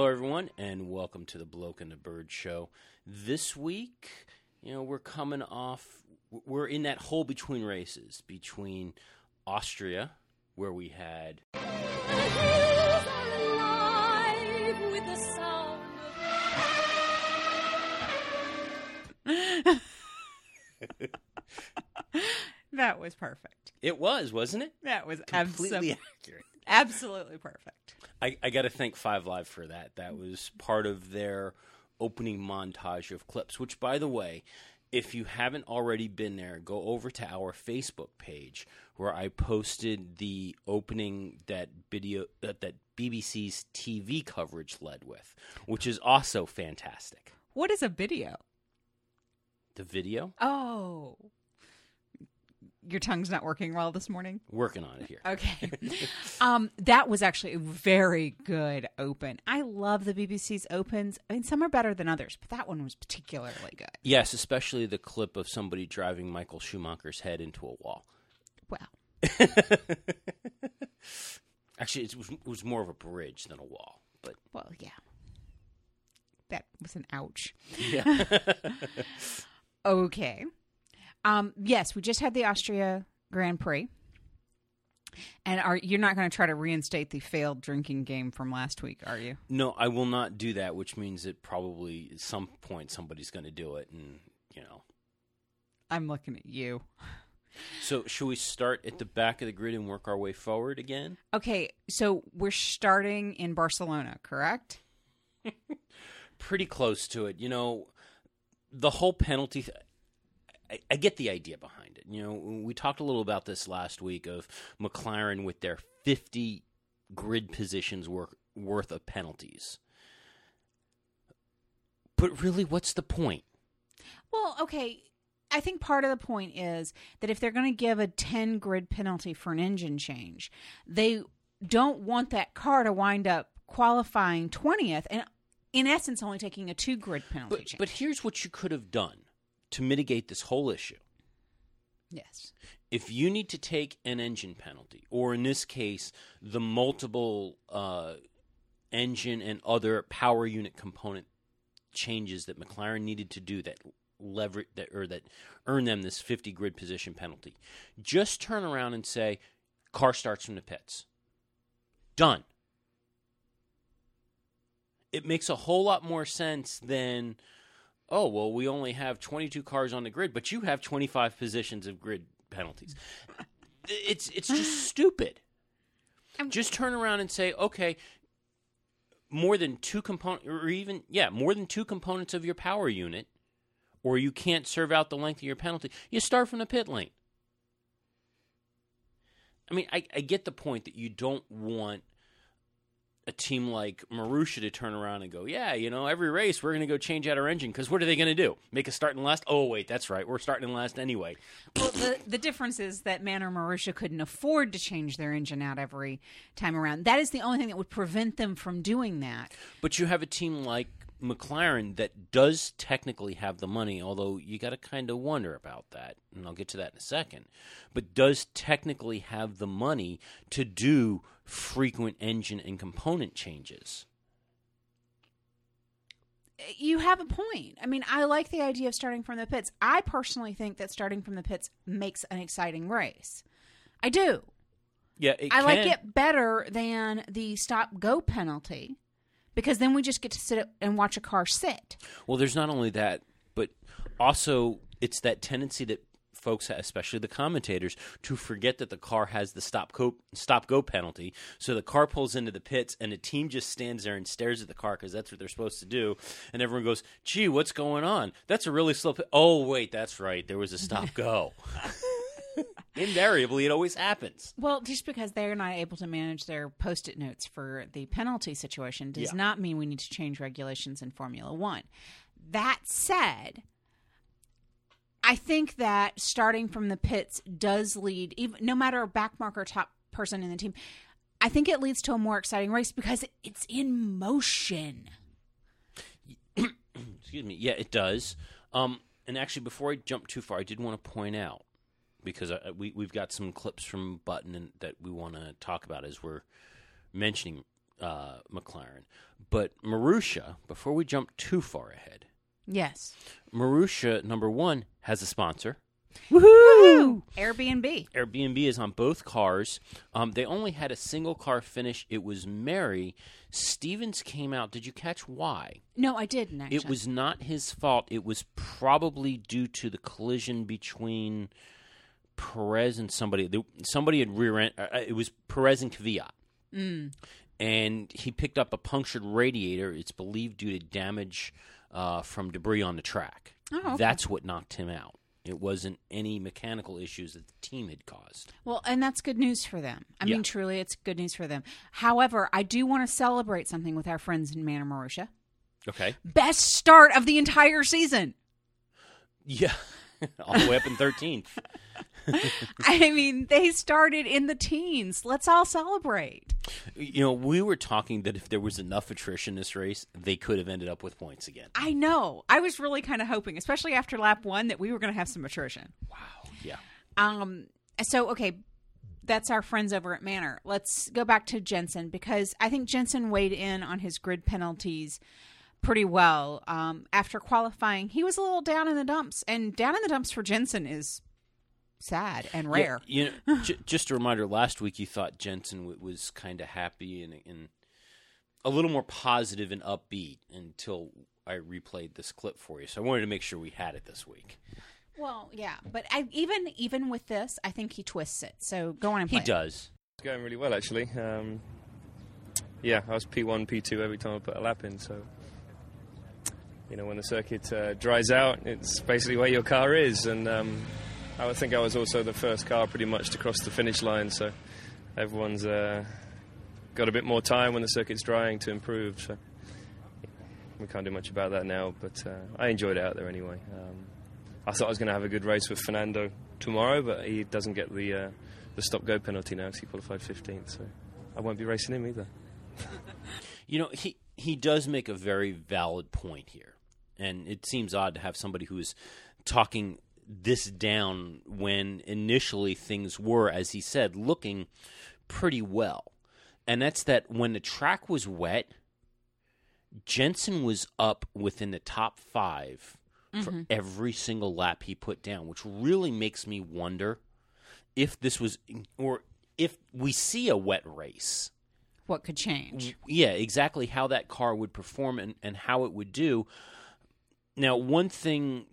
Hello, everyone, and welcome to the Bloke and the Bird Show. This week, you know, we're coming off, we're in that hole between races, between Austria, where we had That was perfect. it was, wasn't it? That was Completely abso- accurate. Absolutely perfect. I, I got to thank Five Live for that. That was part of their opening montage of clips. Which, by the way, if you haven't already been there, go over to our Facebook page where I posted the opening that video uh, that, that BBC's TV coverage led with, which is also fantastic. What is a video? The video, Oh. Your tongue's not working well this morning? working on it here. Okay. um, that was actually a very good open. I love the BBC's opens. I mean, some are better than others, but that one was particularly good. Yes, especially the clip of somebody driving Michael Schumacher's head into a wall. Wow. Actually, it was, it was more of a bridge than a wall, but Well, yeah. That was an ouch. yeah. Okay. Um, yes, we just had the Austria Grand Prix. And are you're not going to try to reinstate the failed drinking game from last week, are you? No, I will not do that, which means that probably at some point somebody's going to do it. And, you know. I'm looking at you. So, should we start at the back of the grid and work our way forward again? Okay, so we're starting in Barcelona, correct? Pretty close to it. You know, the whole penalty. Th- I, I get the idea behind it. You know, we talked a little about this last week of McLaren with their 50 grid positions worth, worth of penalties. But really, what's the point? Well, okay. I think part of the point is that if they're going to give a 10 grid penalty for an engine change, they don't want that car to wind up qualifying 20th and in essence only taking a 2 grid penalty But, change. but here's what you could have done to mitigate this whole issue. yes. If you need to take an engine penalty, or in this case, the multiple uh, engine and other power unit component changes that McLaren needed to do that lever that or that earn them this 50 grid position penalty, just turn around and say, "Car starts from the pits." Done. It makes a whole lot more sense than oh well we only have 22 cars on the grid but you have 25 positions of grid penalties. It's it's just stupid. I'm- just turn around and say okay more than two component or even yeah more than two components of your power unit or you can't serve out the length of your penalty you start from the pit lane. I mean i, I get the point that you don't want a team like Marussia to turn around and go, yeah, you know, every race we're going to go change out our engine because what are they going to do? Make us start in last? Oh, wait, that's right. We're starting in last anyway. Well, the, the difference is that Man or Marussia couldn't afford to change their engine out every time around. That is the only thing that would prevent them from doing that. But you have a team like McLaren that does technically have the money, although you got to kind of wonder about that, and I'll get to that in a second. But does technically have the money to do frequent engine and component changes. You have a point. I mean, I like the idea of starting from the pits. I personally think that starting from the pits makes an exciting race. I do. Yeah, it I like it better than the stop go penalty because then we just get to sit and watch a car sit. Well, there's not only that, but also it's that tendency that folks, especially the commentators, to forget that the car has the stop go stop go penalty. So the car pulls into the pits, and the team just stands there and stares at the car because that's what they're supposed to do. And everyone goes, "Gee, what's going on? That's a really slow." Pit. Oh, wait, that's right. There was a stop go. Invariably, it always happens. Well, just because they're not able to manage their post it notes for the penalty situation does Yeah. not mean we need to change regulations in Formula One. That said, I think that starting from the pits does lead, even no matter backmark or top person in the team, I think it leads to a more exciting race because it's in motion. Excuse me. Yeah, it does. Um, and actually, before I jump too far, I did want to point out because I, we we've got some clips from Button and, that we want to talk about as we're mentioning uh, McLaren. But Marussia, before we jump too far ahead, Yes. Marussia number one has a sponsor. Woohoo! Airbnb. Airbnb is on both cars. Um, they only had a single car finish. It was Merhi. Stevens came out. Did you catch why? No, I didn't actually. It was not his fault. It was probably due to the collision between Perez and somebody. Somebody had rear end. Uh, it was Perez and Kvyat. Mm. And he picked up a punctured radiator. It's believed due to damage uh, from debris on the track. Oh, okay. That's what knocked him out. It wasn't any mechanical issues that the team had caused. Well, and that's good news for them. I Yeah. mean, truly, it's good news for them. However, I do want to celebrate something with our friends in Manor Marussia. Okay. Best start of the entire season. Yeah. All the way up in 13th. I mean, they started in the teens. Let's all celebrate. You know, we were talking that if there was enough attrition in this race, they could have ended up with points again. I know. I was really kind of hoping, especially after lap one, that we were going to have some attrition. Wow. Yeah. Um. So okay, that's our friends over at Manor. Let's go back to Jensen because I think Jensen weighed in on his grid penalties pretty well. Um, after qualifying, he was a little down in the dumps, and down in the dumps for Jensen is sad and rare. Yeah, you know, j- just a reminder. Last week, you thought Jensen w- was kind of happy and, and a little more positive and upbeat until I replayed this clip for you. So I wanted to make sure we had it this week. Well, yeah, but I, even even with this, I think he twists it. So go on and He play. it. does. It's going really well, actually. Um, yeah, I was P1, P2 every time I put a lap in, so. You know, when the circuit uh, dries out, it's basically where your car is, and um, I think I was also the first car pretty much to cross the finish line, so everyone's uh, got a bit more time when the circuit's drying to improve, so we can't do much about that now, but uh, I enjoyed it out there anyway. Um, I thought I was going to have a good race with Fernando tomorrow, but he doesn't get the uh, the stop go penalty now because he qualified 15th, so I won't be racing him either. You know, he he does make a very valid point here, and it seems odd to have somebody who is talking this down when initially things were, as he said, looking pretty well, and that's that when the track was wet, Jensen was up within the top 5 for mm-hmm. every single lap he put down, which really makes me wonder if this was or if we see a wet race What could change? yeah, exactly how that car would perform and, and how it would do. Now, one thing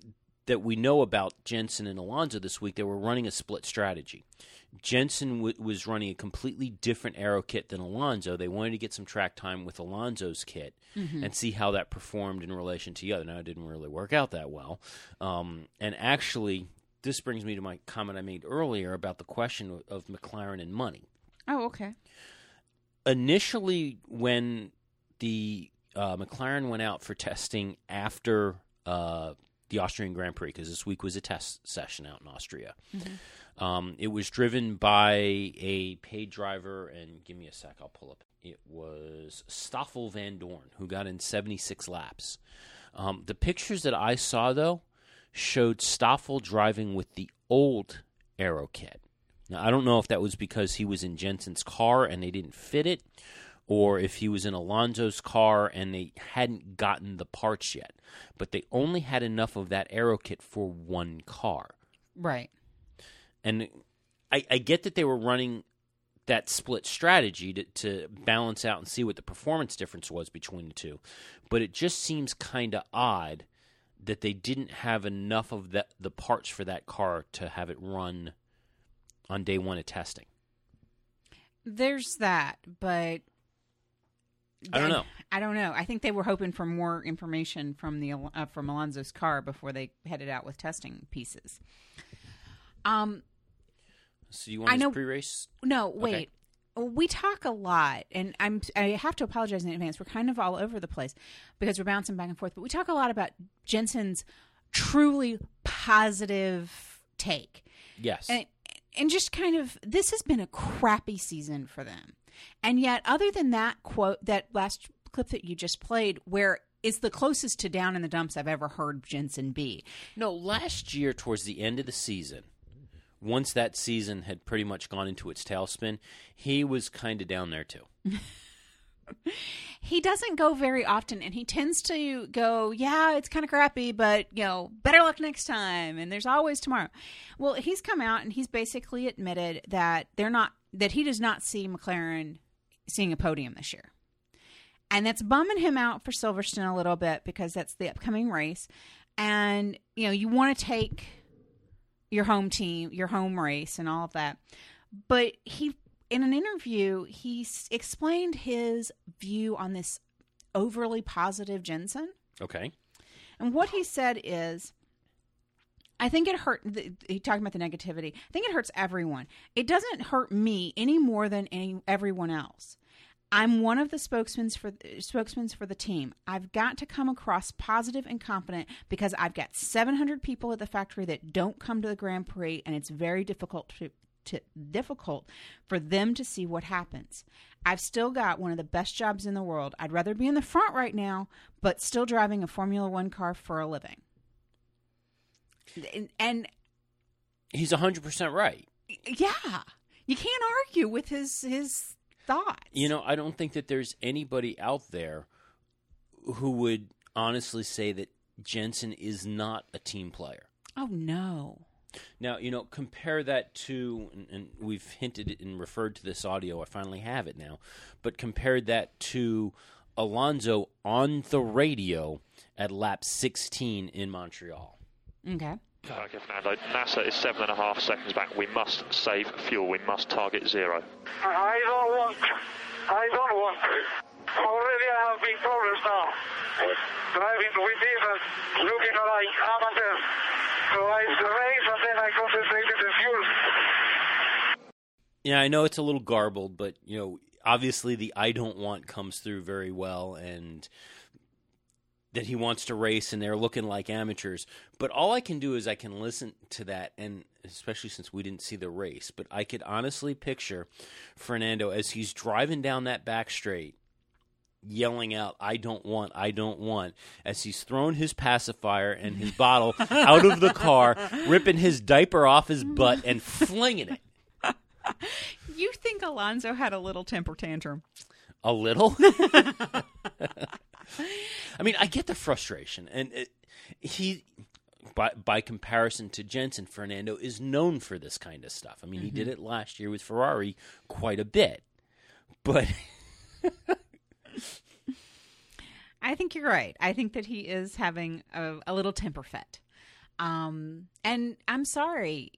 that we know about Jensen and Alonso this week, they were running a split strategy. Jensen w- was running a completely different aero kit than Alonso. They wanted to get some track time with Alonso's kit and see how that performed in relation to the other. Now, it didn't really work out that well. Um, and actually, this brings me to my comment I made earlier about the question of, of McLaren and money Oh, okay. initially when the uh, McLaren went out for testing after uh, the Austrian Grand Prix, because this week was a test session out in Austria, um, it was driven by a paid driver. And give me a sec, I'll pull up. It was Stoffel Vandoorne who got in 76 laps. Um, the pictures that I saw though showed Stoffel driving with the old Aero kit. Now, I don't know if that was because he was in Jensen's car and they didn't fit it, or if he was in Alonso's car and they hadn't gotten the parts yet. But they only had enough of that aero kit for one car. Right. And I, I get that they were running that split strategy to, to balance out and see what the performance difference was between the two. But it just seems kind of odd that they didn't have enough of the, the parts for that car to have it run on day one of testing. There's that, but I don't know. I don't know. I think they were hoping for more information from the uh, from Alonso's car before they headed out with testing pieces. Um, So you want I know- pre-race? no, wait. We talk a lot, and I'm I have to apologize in advance. We're kind of all over the place because we're bouncing back and forth. But we talk a lot about Jensen's truly positive take. Yes. and and just kind of this has been a crappy season for them and yet other than that quote that last clip that you just played where it's the closest to down in the dumps i've ever heard jensen be No, last year towards the end of the season, once that season had pretty much gone into its tailspin, he was kind of down there too. he doesn't go very often and he tends to go yeah it's kind of crappy but you know better luck next time and there's always tomorrow. Well he's come out and he's basically admitted that they're not that he does not see mclaren seeing a podium this year. And that's bumming him out for silverstone a little bit because that's the upcoming race. And you know you want to take your home team your home race and all of that. But he in an interview, he s- explained his view on this overly positive Jensen. Okay. And what he said is, I think it hurt. The, he talking about the negativity. I think it hurts everyone. It doesn't hurt me any more than any everyone else. I'm one of the spokesmen for spokesmen for the team. I've got to come across positive and confident because I've got 700 people at the factory that don't come to the Grand Prix, and it's very difficult to, to difficult for them to see what happens. I've still got one of the best jobs in the world. I'd rather be in the front right now, but still driving a Formula One car for a living. And, and He's 100% right. yeah, you can't argue with his his thoughts. You know, I don't think that there's anybody out there who would honestly say that Jensen is not a team player. Oh no. Now, you know, compare that to, and, and we've hinted and referred to this audio. I finally have it now, but compare that to Alonso on the radio at lap 16 in Montreal. Okay. Okay, Fernando. Nasr is seven and a half seconds back. We must save fuel. We must target zero. I don't want. I don't want. Already I have big problems now. Driving with this and looking like amateur. Yeah, I know it's a little garbled, but, you know, obviously the I don't want comes through very well and that he wants to race and they're looking like amateurs. But all I can do is I can listen to that and especially since we didn't see the race, but I could honestly picture Fernando as he's driving down that back straight yelling out I don't want I don't want as he's thrown his pacifier and his bottle out of the car, ripping his diaper off his butt and flinging it. You think Alonso had a little temper tantrum? A little. I mean, I get the frustration, and it, he, by by comparison to Jensen, Fernando is known for this kind of stuff. I mean, he did mm-hmm. it last year with Ferrari quite a bit, but I think you're right. I think that he is having a, a little temper fit. Um, and I'm sorry,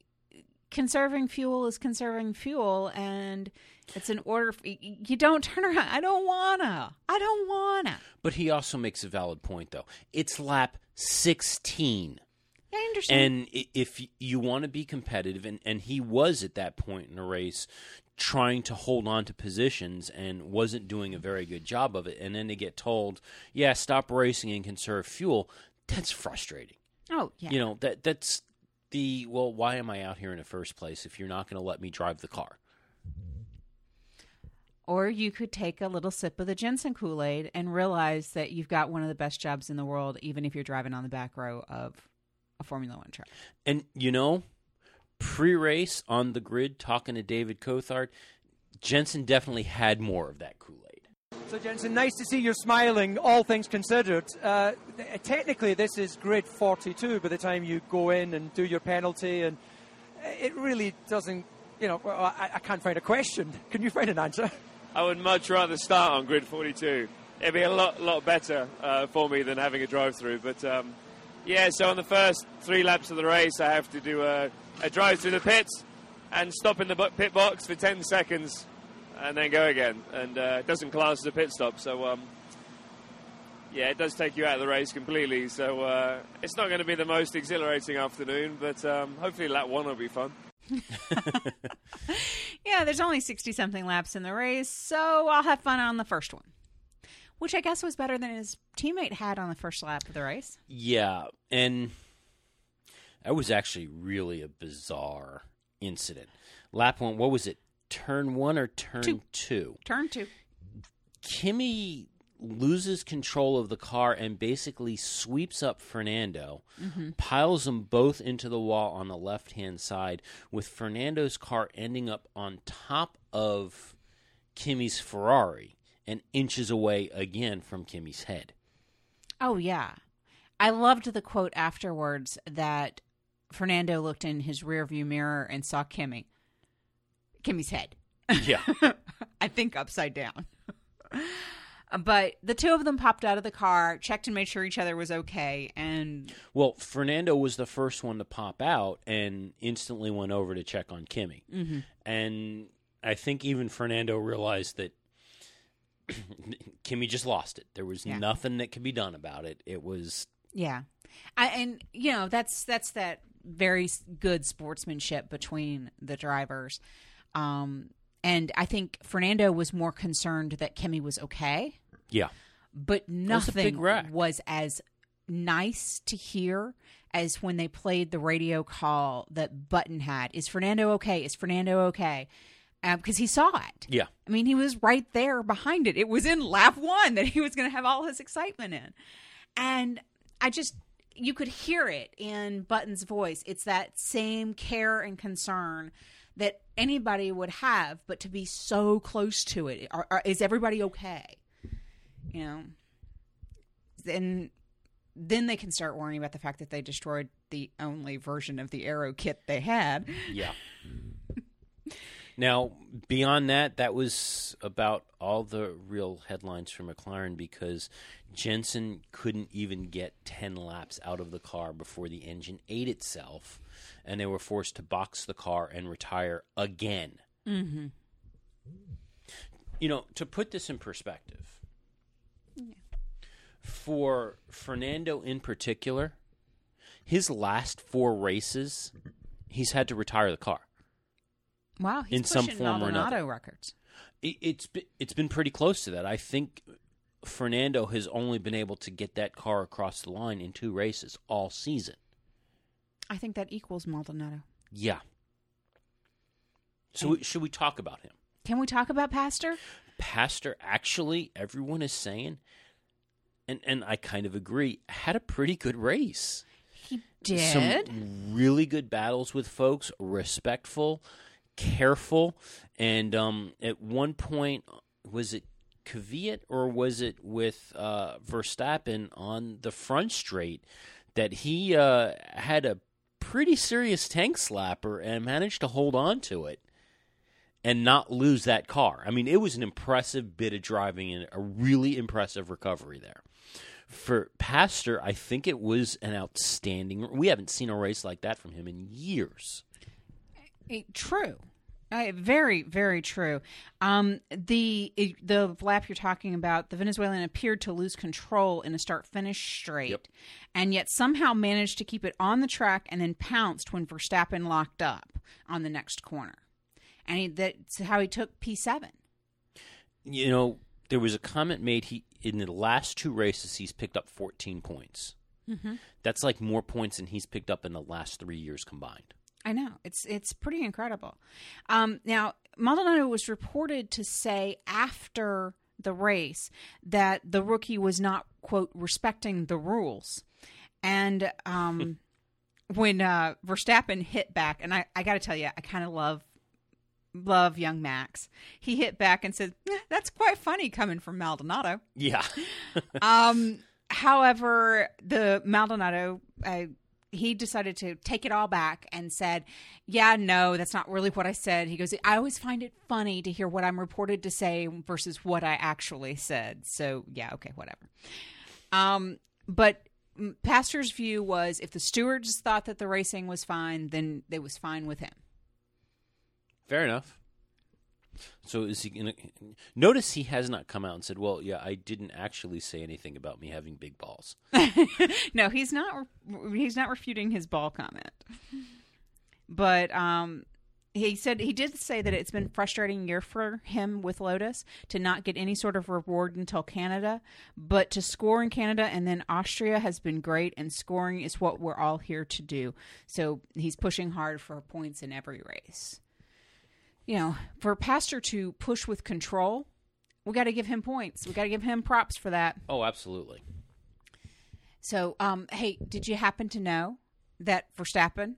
conserving fuel is conserving fuel, and it's an order. For, you don't turn around. I don't wanna. I don't wanna. but he also makes a valid point though. It's lap sixteen. I understand. And if you want to be competitive, and, and he was at that point in the race trying to hold on to positions and wasn't doing a very good job of it, and then to get told, yeah, stop racing and conserve fuel, that's frustrating. oh yeah. You know, that that's the, well, why am I out here in the first place if you're not going to let me drive the car? Or you could take a little sip of the Jensen Kool Aid and realize that you've got one of the best jobs in the world, even if you're driving on the back row of a Formula One truck. And, you know, pre race on the grid talking to David Coulthard, Jensen definitely had more of that Kool Aid. So, Jensen, nice to see you're smiling, all things considered. Uh, technically, this is grid 42 by the time you go in and do your penalty, and it really doesn't, you know, I, I can't find a question. Can you find an answer? I would much rather start on grid 42. It'd be a lot, lot better uh, for me than having a drive-through. But um, yeah, so on the first three laps of the race, I have to do a, a drive through the pits and stop in the pit box for 10 seconds, and then go again. And uh, it doesn't class as a pit stop, so um, yeah, it does take you out of the race completely. So uh, it's not going to be the most exhilarating afternoon, but um, hopefully lap one will be fun. Yeah, there's only 60 something laps in the race, so I'll have fun on the first one. Which I guess was better than his teammate had on the first lap of the race. Yeah, and that was actually really a bizarre incident. Lap one, what was it? Turn one or turn Two. two? Turn two. Kimi loses control of the car and basically sweeps up Fernando, mm-hmm. piles them both into the wall on the left hand side, with Fernando's car ending up on top of Kimi's Ferrari and inches away again from Kimi's head. Oh yeah, I loved the quote afterwards that Fernando looked in his rearview mirror and saw Kimi, Kimi's head. Yeah. I think upside down. but the two of them popped out of the car, checked and made sure each other was okay, and Well, Fernando was the first one to pop out and instantly went over to check on Kimi. Mm-hmm. And I think even Fernando realized that Kimi just lost it. There was Yeah. nothing that could be done about it. It was Yeah, I, and you know that's that's that very good sportsmanship between the drivers, um, and I think Fernando was more concerned that Kimi was okay, yeah. but nothing wreck. was as nice to hear as when they played the radio call that Button had. Is Fernando okay? Is Fernando okay? Because he saw it. Yeah. I mean, he was right there behind it. It was in lap one that he was going to have all his excitement in. And I just, you could hear it in Button's voice. It's that same care and concern that anybody would have, but to be so close to it. Are, are, is everybody okay? You know? And then they can start worrying about the fact that they destroyed the only version of the aero kit they had. Yeah. now, beyond that, that was about all the real headlines for McLaren because Jensen couldn't even get 10 laps out of the car before the engine ate itself, and they were forced to box the car and retire again. Mm-hmm. You know, to put this in perspective, for Fernando in particular, his last four races, he's had to retire the car. Wow, he's In some form or Maldonado another. records. It, it's it's been pretty close to that. I think Fernando has only been able to get that car across the line in two races all season. I think that equals Maldonado. Yeah. So we, should we talk about him? Can we talk about Pastor? Pastor actually, everyone is saying, and and I kind of agree, had a pretty good race. He did. Some really good battles with folks, respectful, careful, and um, at one point, was it Kvyat or was it with uh, Verstappen on the front straight that he uh, had a pretty serious tank slapper and managed to hold on to it and not lose that car. I mean, it was an impressive bit of driving and a really impressive recovery there. For Pastor, I think it was an outstanding. We haven't seen a race like that from him in years. Eh, True. Uh, very, very true. Um, the the lap you're talking about, the Venezuelan appeared to lose control in a start-finish straight, Yep. and yet somehow managed to keep it on the track and then pounced when Verstappen locked up on the next corner. And he, that's how he took P7. You know, there was a comment made. He in the last two races, he's picked up 14 points. Mm-hmm. That's like more points than he's picked up in the last three years combined. I know it's it's pretty incredible. Um, now Maldonado was reported to say after the race that the rookie was not quote respecting the rules, and um, when uh, Verstappen hit back, and I, I got to tell you, I kind of love love young Max. He hit back and said, "Eh, "That's quite funny coming from Maldonado." Yeah, Um, however, the Maldonado, uh, he decided to take it all back and said, "Yeah, no, that's not really what I said." He goes, "I always find it funny to hear what I'm reported to say versus what I actually said." So, yeah, okay, whatever. Um, but Pastor's view was if the stewards thought that the racing was fine, then it was fine with him. fair enough. So is he gonna notice he has not come out and said, "Well, yeah, I didn't actually say anything about me having big balls." no, he's not. He's not refuting his ball comment. But um, he said he did say that it's been frustrating year for him with Lotus to not get any sort of reward until Canada, but to score in Canada and then Austria has been great, and scoring is what we're all here to do. So he's pushing hard for points in every race. You know, for Pastor to push with control, we got to give him points. We got to give him props for that. Oh, absolutely. So, um, hey, did you happen to know that Verstappen,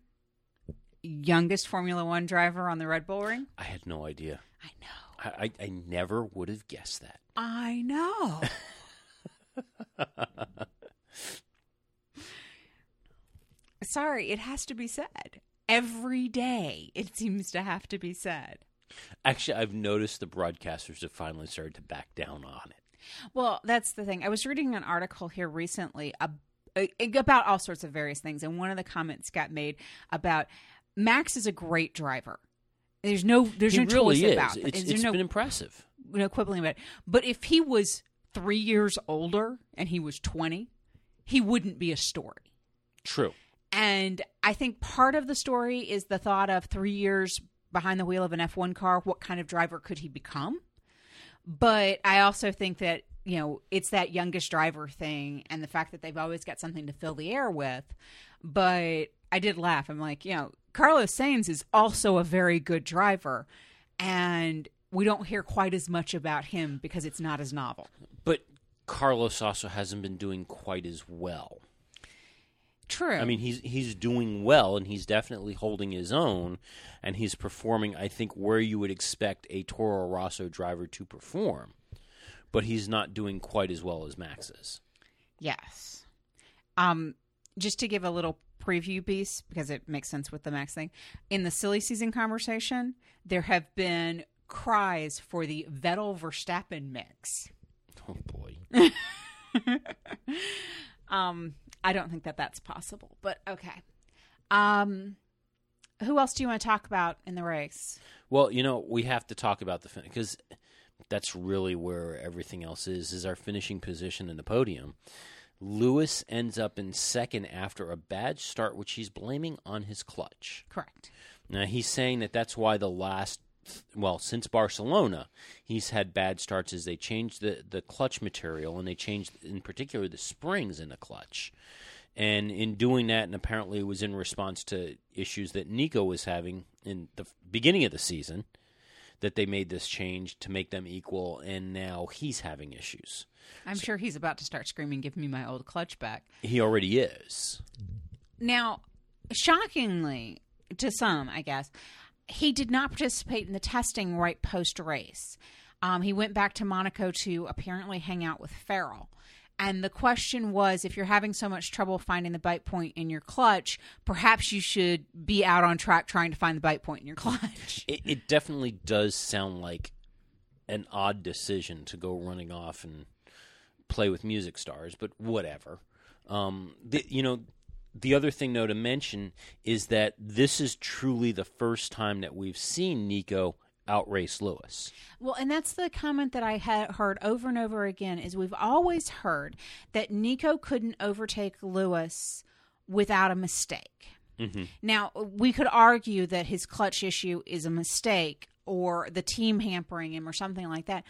youngest Formula One driver on the Red Bull ring? I had no idea. I know. I, I, I never would have guessed that. I know. Sorry, it has to be said. Every day it seems to have to be said. Actually, I've noticed the broadcasters have finally started to back down on it. Well, that's the thing. I was reading an article here recently about all sorts of various things, and one of the comments got made about Max is a great driver. There's no, there's He no really is. about it. It's, it's no, been impressive. no quibbling about it. But if he was three years older and he was 20, he wouldn't be a story. True. And I think part of the story is the thought of three years behind the wheel of an F1 car, what kind of driver could he become? But I also think that, you know, it's that youngest driver thing and the fact that they've always got something to fill the air with. But I did laugh. I'm like, you know, Carlos Sainz is also a very good driver. And we don't hear quite as much about him because it's not as novel. But Carlos also hasn't been doing quite as well. True. I mean, he's he's doing well, and he's definitely holding his own, and he's performing. I think where you would expect a Toro Rosso driver to perform, but he's not doing quite as well as Max is. Yes. Um, just to give a little preview piece because it makes sense with the Max thing. In the silly season conversation, there have been cries for the Vettel Verstappen mix. Oh boy. Um, I don't think that that's possible, but okay. Um, who else do you want to talk about in the race? Well, you know, we have to talk about the finish because that's really where everything else is. Is our finishing position in the podium. Lewis ends up in second after a bad start, which he's blaming on his clutch. Correct. Now he's saying that that's why the last, well, since Barcelona, he's had bad starts as they changed the the clutch material and they changed, in particular, the springs in the clutch. And in doing that, and apparently it was in response to issues that Nico was having in the beginning of the season, that they made this change to make them equal, and now he's having issues. I'm sure he's about to start screaming, "Give me my old clutch back." He already is. Now, shockingly to some, I guess, he did not participate in the testing right post race. Um, he went back to Monaco to apparently hang out with Pharrell. And the question was if you're having so much trouble finding the bite point in your clutch, perhaps you should be out on track trying to find the bite point in your clutch. It, it definitely does sound like an odd decision to go running off and play with music stars, but whatever. Um, the, you know, the other thing, though, to mention is that this is truly the first time that we've seen Nico outrace Lewis. Well, and that's the comment that I had heard over and over again is we've always heard that Nico couldn't overtake Lewis without a mistake. Mm-hmm. Now, we could argue that his clutch issue is a mistake or the team hampering him or something like that.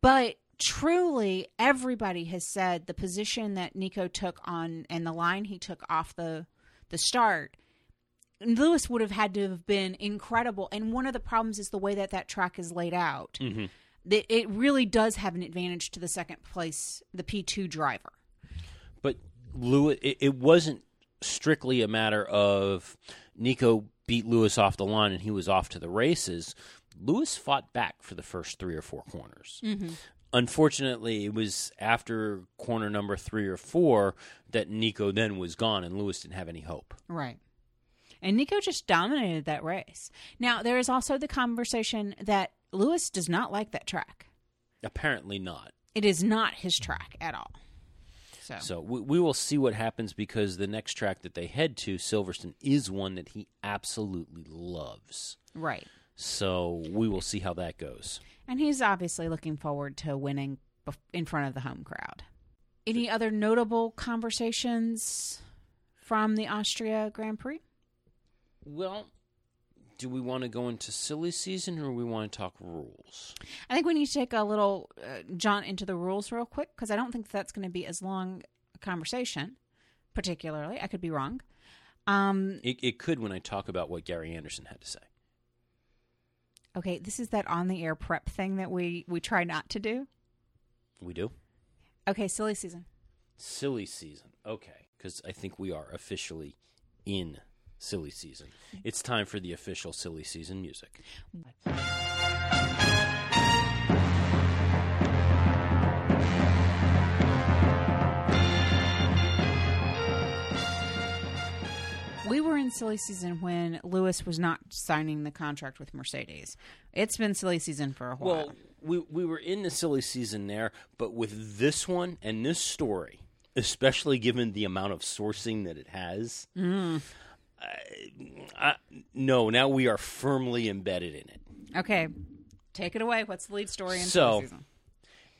But truly, everybody has said the position that Nico took on and the line he took off the the start Lewis would have had to have been incredible. And one of the problems is the way that that track is laid out. Mm-hmm. That it really does have an advantage to the second place, the P2 driver. But Lewis, it, it wasn't strictly a matter of Nico beat Lewis off the line and he was off to the races. Lewis fought back for the first three or four corners. Mm-hmm. Unfortunately, it was after corner number three or four that Nico then was gone and Lewis didn't have any hope. Right. And Nico just dominated that race. Now, there is also the conversation that Lewis does not like that track. Apparently not. It is not his track at all. So, So we, we will see what happens because the next track that they head to, Silverstone, is one that he absolutely loves. right. So we will see how that goes. And he's obviously looking forward to winning in front of the home crowd. Any other notable conversations from the Austria Grand Prix? Well, do we want to go into silly season or we want to talk rules? I think we need to take a little uh, jaunt into the rules real quick because I don't think that's going to be as long a conversation, particularly. I could be wrong. Um, It, it could when I talk about what Gary Anderson had to say. Okay, this is that on the air prep thing that we, we try not to do. We do? Okay, silly season. Silly season. Okay. Because I think we are officially in silly season. It's time for the official silly season music. Were in silly season when Lewis was not signing the contract with Mercedes. It's been silly season for a while. Well, we we were in the silly season there, but with this one and this story, especially given the amount of sourcing that it has, Mm. I, I, no, now we are firmly embedded in it. okay, take it away. What's the lead story in So- silly season?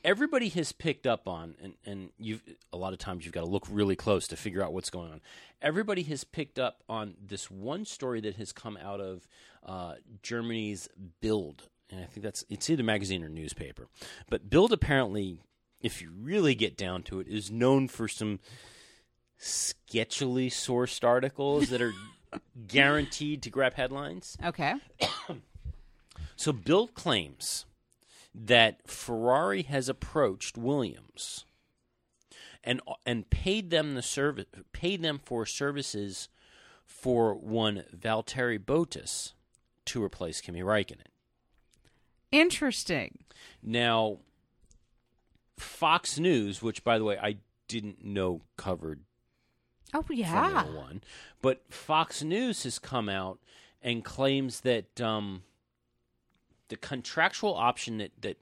Everybody has picked up on and, and you've a lot of times you've got to look really close to figure out what's going on. Everybody has picked up on this one story that has come out of uh, germany's bild. And i think that's it's either magazine or newspaper. But bild apparently if you really get down to it is known for some sketchily sourced articles that are guaranteed to grab headlines. Okay. so Bild claims that Ferrari has approached Williams and and paid them the service paid them for services for one Valtteri Bottas to replace Kimi Raikkonen. Interesting. Now Fox News, which by the way I didn't know covered Oh yeah. Formula One. But Fox News has come out and claims that um, the contractual option that that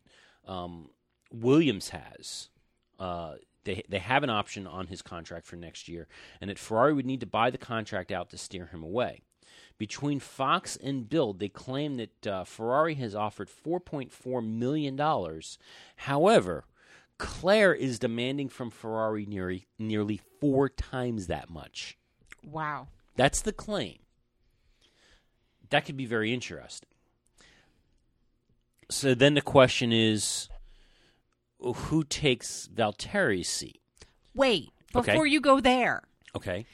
um, Williams has, uh, they they have an option on his contract for next year, and that Ferrari would need to buy the contract out to steer him away. Between Fox and Bild, they claim that uh, Ferrari has offered $4.4 million. However, Claire is demanding from Ferrari nearly, nearly four times that much. Wow. That's the claim. That could be very interesting. So then the question is who takes Valtteri's seat? Wait, Okay. before you go there. Okay.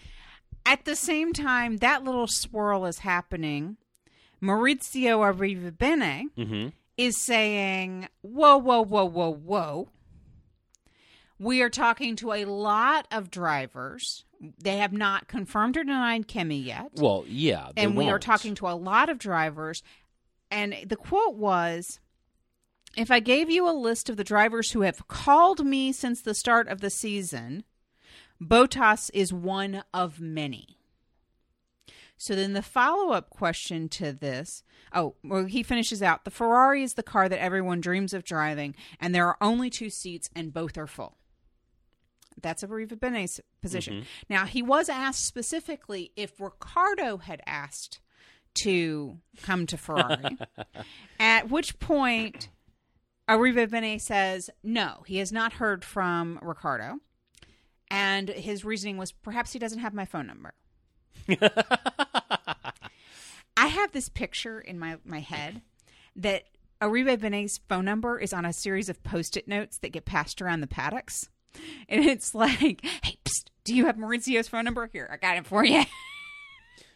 At the same time that little swirl is happening, Maurizio Arrivabene Mm-hmm. is saying, "Whoa, whoa, whoa, whoa, whoa." We are talking to a lot of drivers. They have not confirmed or denied Kimi yet. Well, yeah. they and we are won't. talking to a lot of drivers. And the quote was If I gave you a list of the drivers who have called me since the start of the season, Bottas is one of many. So then the follow up question to this oh, well, he finishes out the Ferrari is the car that everyone dreams of driving, and there are only two seats, and both are full. That's Arrivabene's position. Mm-hmm. Now, he was asked specifically if Ricciardo had asked to come to Ferrari, at which point Arrivabene says no, he has not heard from Ricciardo. And his reasoning was perhaps he doesn't have my phone number. I have this picture in my, my head that Arrivabene's phone number is on a series of post it notes that get passed around the paddocks. And it's like, hey, psst, do you have Maurizio's phone number? Here, I got it for you.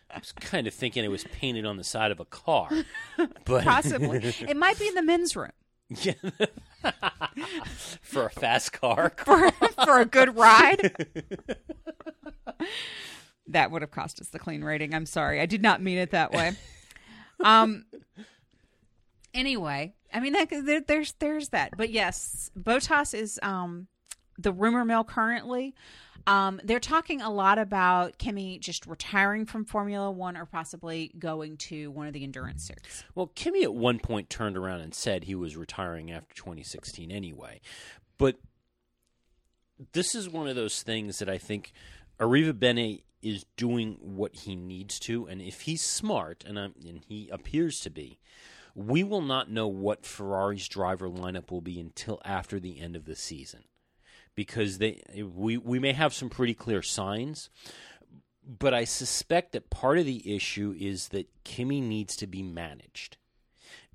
I was kind of thinking it was painted on the side of a car. But Possibly. it might be in the men's room Yeah. for a fast car. for, for a good ride. that would have cost us the clean rating. I'm sorry. I did not mean it that way. Um. Anyway, I mean, that, there, there's there's that. But yes, Bottas is um the rumor mill currently. Um, they're talking a lot about Kimi just retiring from Formula One or possibly going to one of the endurance series. Well, Kimi at one point turned around and said he was retiring after 2016 anyway. But this is one of those things that I think Arrivabene is doing what he needs to, and if he's smart, and, and he appears to be, we will not know what Ferrari's driver lineup will be until after the end of the season, because they we we may have some pretty clear signs, but I suspect that part of the issue is that Kimi needs to be managed.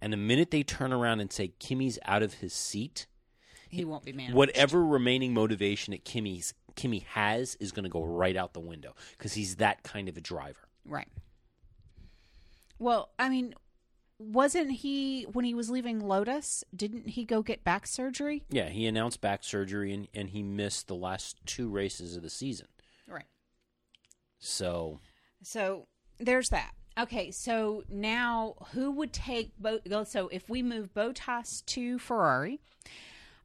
And the minute they turn around and say Kimi's out of his seat, He won't be managed. whatever remaining motivation that Kimi's Kimi has is going to go right out the window because he's that kind of a driver. Right. Well, I mean, wasn't he when he was leaving Lotus? Didn't he go get back surgery? Yeah, he announced back surgery and, and he missed the last two races of the season. Right. So So there's that. Okay, so now who would take Bo- so if we move Bottas to Ferrari,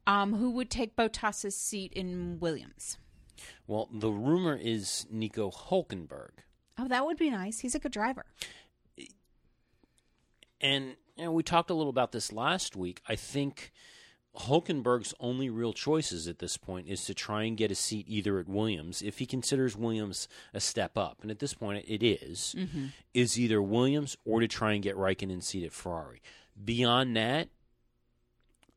um, who would take Bottas's seat in Williams? Well, the rumor is Nico Hulkenberg. Oh, that would be nice. He's a good driver. And you know, we talked a little about this last week. I think Hulkenberg's only real choices at this point is to try and get a seat either at Williams, if he considers Williams a step up, and at this point it is, is either Williams or to try and get Raikkonen's seat at Ferrari. Beyond that,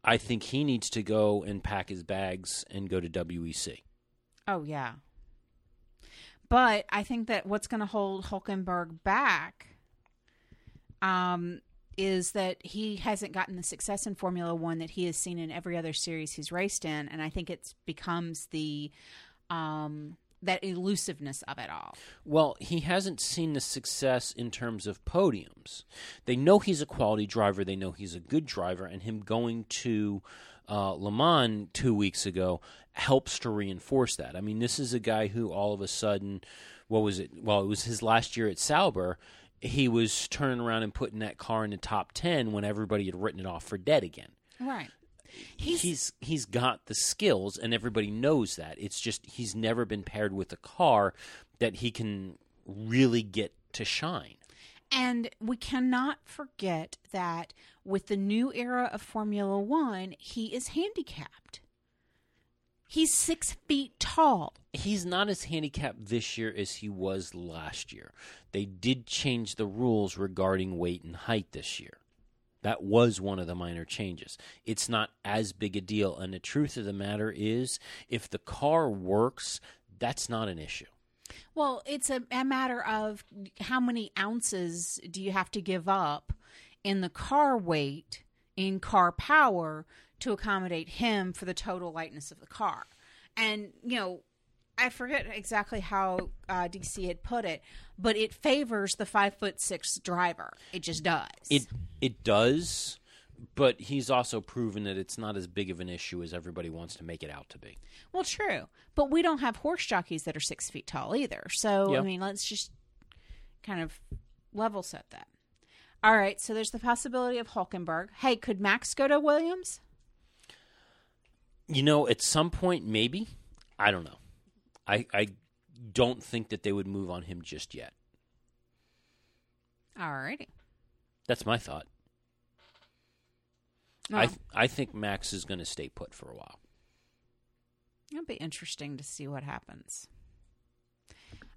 I think he needs to go and pack his bags and go to WEC. Oh yeah. But I think that what's going to hold Hulkenberg back um, is that he hasn't gotten the success in Formula One that he has seen in every other series he's raced in, and I think it becomes the um, that elusiveness of it all. Well, he hasn't seen the success in terms of podiums. They know he's a quality driver. They know he's a good driver, and him going to uh, Le Mans two weeks ago helps to reinforce that. I mean, this is a guy who all of a sudden, what was it? Well, it was his last year at Sauber. He was turning around and putting that car in the top ten when everybody had written it off for dead again Right. he's he's, he's got the skills and everybody knows that it's just he's never been paired with a car that he can really get to shine And we cannot forget that with the new era of Formula One, he is handicapped. He's six feet tall. he's not as handicapped this year as he was last year. They did change the rules regarding weight and height this year. That was one of the minor changes. It's not as big a deal. And the truth of the matter is if the car works that's not an issue. Well, it's a, a matter of how many ounces do you have to give up in the car weight, in car power, to accommodate him for the total lightness of the car. And, you know, I forget exactly how uh, DC had put it, but it favors the five foot six driver. It just does. It it does, but he's also proven that it's not as big of an issue as everybody wants to make it out to be. well, true, but we don't have horse jockeys that are six feet tall either. So Yeah. I mean, let's just kind of level set that. All right, so there's the possibility of Hulkenberg. Hey, could Max go to Williams? You know, at some point, maybe. I don't know. I I don't think that they would move on him just yet. All righty. That's my thought. I th- I think Max is going to stay put for a while. It'll be interesting to see what happens.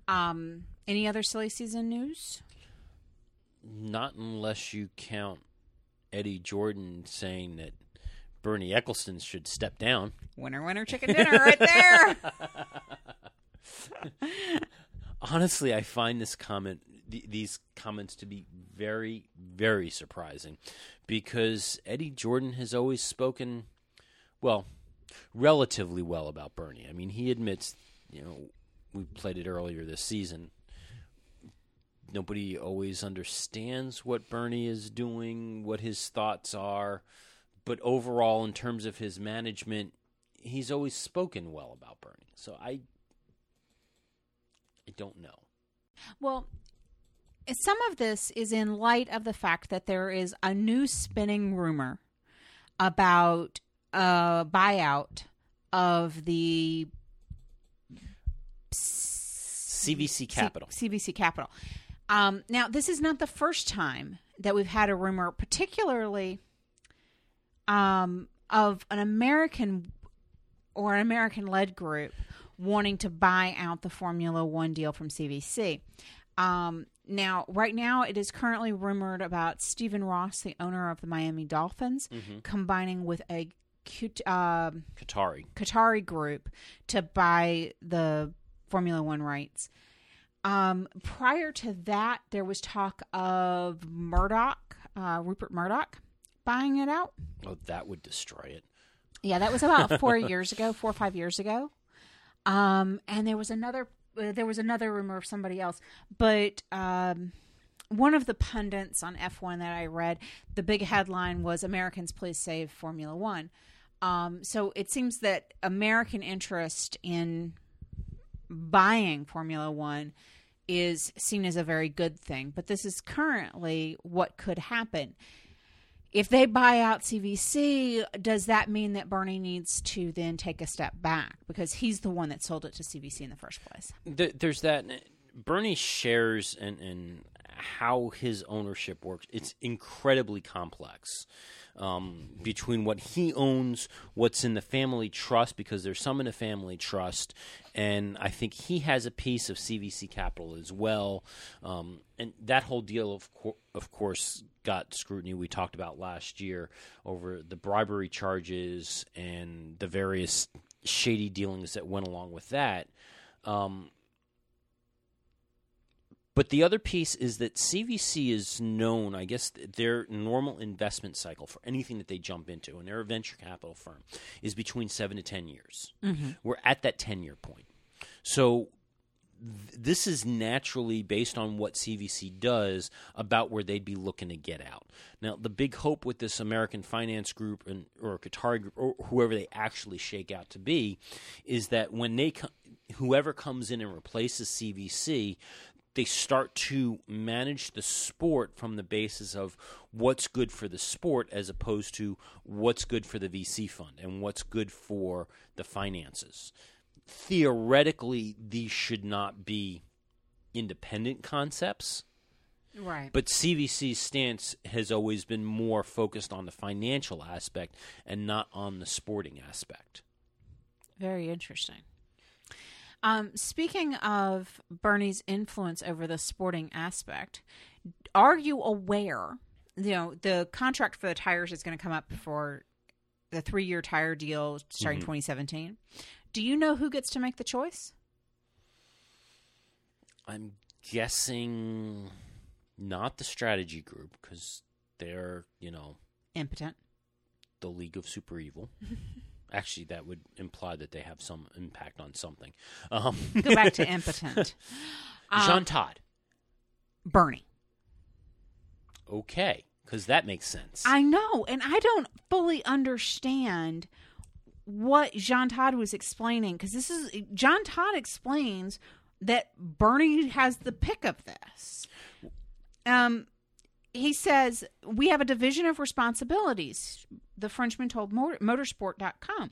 Um, any other silly season news? Not unless you count Eddie Jordan saying that Bernie Ecclestone should step down. Winner, winner, chicken dinner, right there. honestly, I find this comment, th- these comments, to be very, very surprising, because Eddie Jordan has always spoken, well, relatively well about Bernie. I mean, he admits, you know, we played it earlier this season. Nobody always understands what Bernie is doing, what his thoughts are, but overall, in terms of his management, he's always spoken well about Bernie. So I I don't know. Well, some of this is in light of the fact that there is a new spinning rumor about a buyout of the CVC Capital. C- CVC Capital. Um, now, this is not the first time that we've had a rumor, particularly um, of an American or an American led group wanting to buy out the Formula One deal from CVC. Um, now, right now, it is currently rumored about Stephen Ross, the owner of the Miami Dolphins, combining with a um Qatari. Qatari group to buy the Formula One rights. Um, prior to that, there was talk of Murdoch, uh, Rupert Murdoch, buying it out. Oh, that would destroy it. Yeah, that was about four years ago, four or five years ago. Um, and there was another, uh, there was another rumor of somebody else, but um, one of the pundits on F1 that I read, the big headline was "Americans, please save Formula One." Um, so it seems that American interest in buying Formula One is seen as a very good thing, but this is currently what could happen if they buy out CVC, does that mean that Bernie needs to then take a step back because he's the one that sold it to CVC in the first place? Th- There's that. Bernie shares and and how his ownership works. It's incredibly complex. Um, between what he owns, what's in the family trust, because there's some in the family trust, and I think he has a piece of CVC Capital as well. Um, and that whole deal, of, of course, got scrutiny. We talked about last year over the bribery charges and the various shady dealings that went along with that. Um, but the other piece is that CVC is known, I guess, their normal investment cycle for anything that they jump into, and they're a venture capital firm, is between seven to 10 years. Mm-hmm. We're at that 10 year point. So th- this is naturally based on what CVC does about where they'd be looking to get out. Now, the big hope with this American Finance Group and or Qatari Group or whoever they actually shake out to be is that when they co- whoever comes in and replaces CVC, they start to manage the sport from the basis of what's good for the sport as opposed to what's good for the VC fund and what's good for the finances. Theoretically, these should not be independent concepts, Right. but CVC's stance has always been more focused on the financial aspect and not on the sporting aspect. Very interesting. Um, speaking of Bernie's influence over the sporting aspect, are you aware? You know, the contract for the tires is going to come up for the three-year tire deal starting 2017. Do you know who gets to make the choice? I'm guessing not the strategy group because they're, you know, Impotent. the League of Super Evil. Actually, that would imply that they have some impact on something. Um, Go back to impotent. Jean Todt. Bernie. Okay, because that makes sense. I know, and I don't fully understand what Jean Todt was explaining because this is John Todt explains that Bernie has the pick of this. Um, he says we have a division of responsibilities. The Frenchman told Motor- Motorsport.com.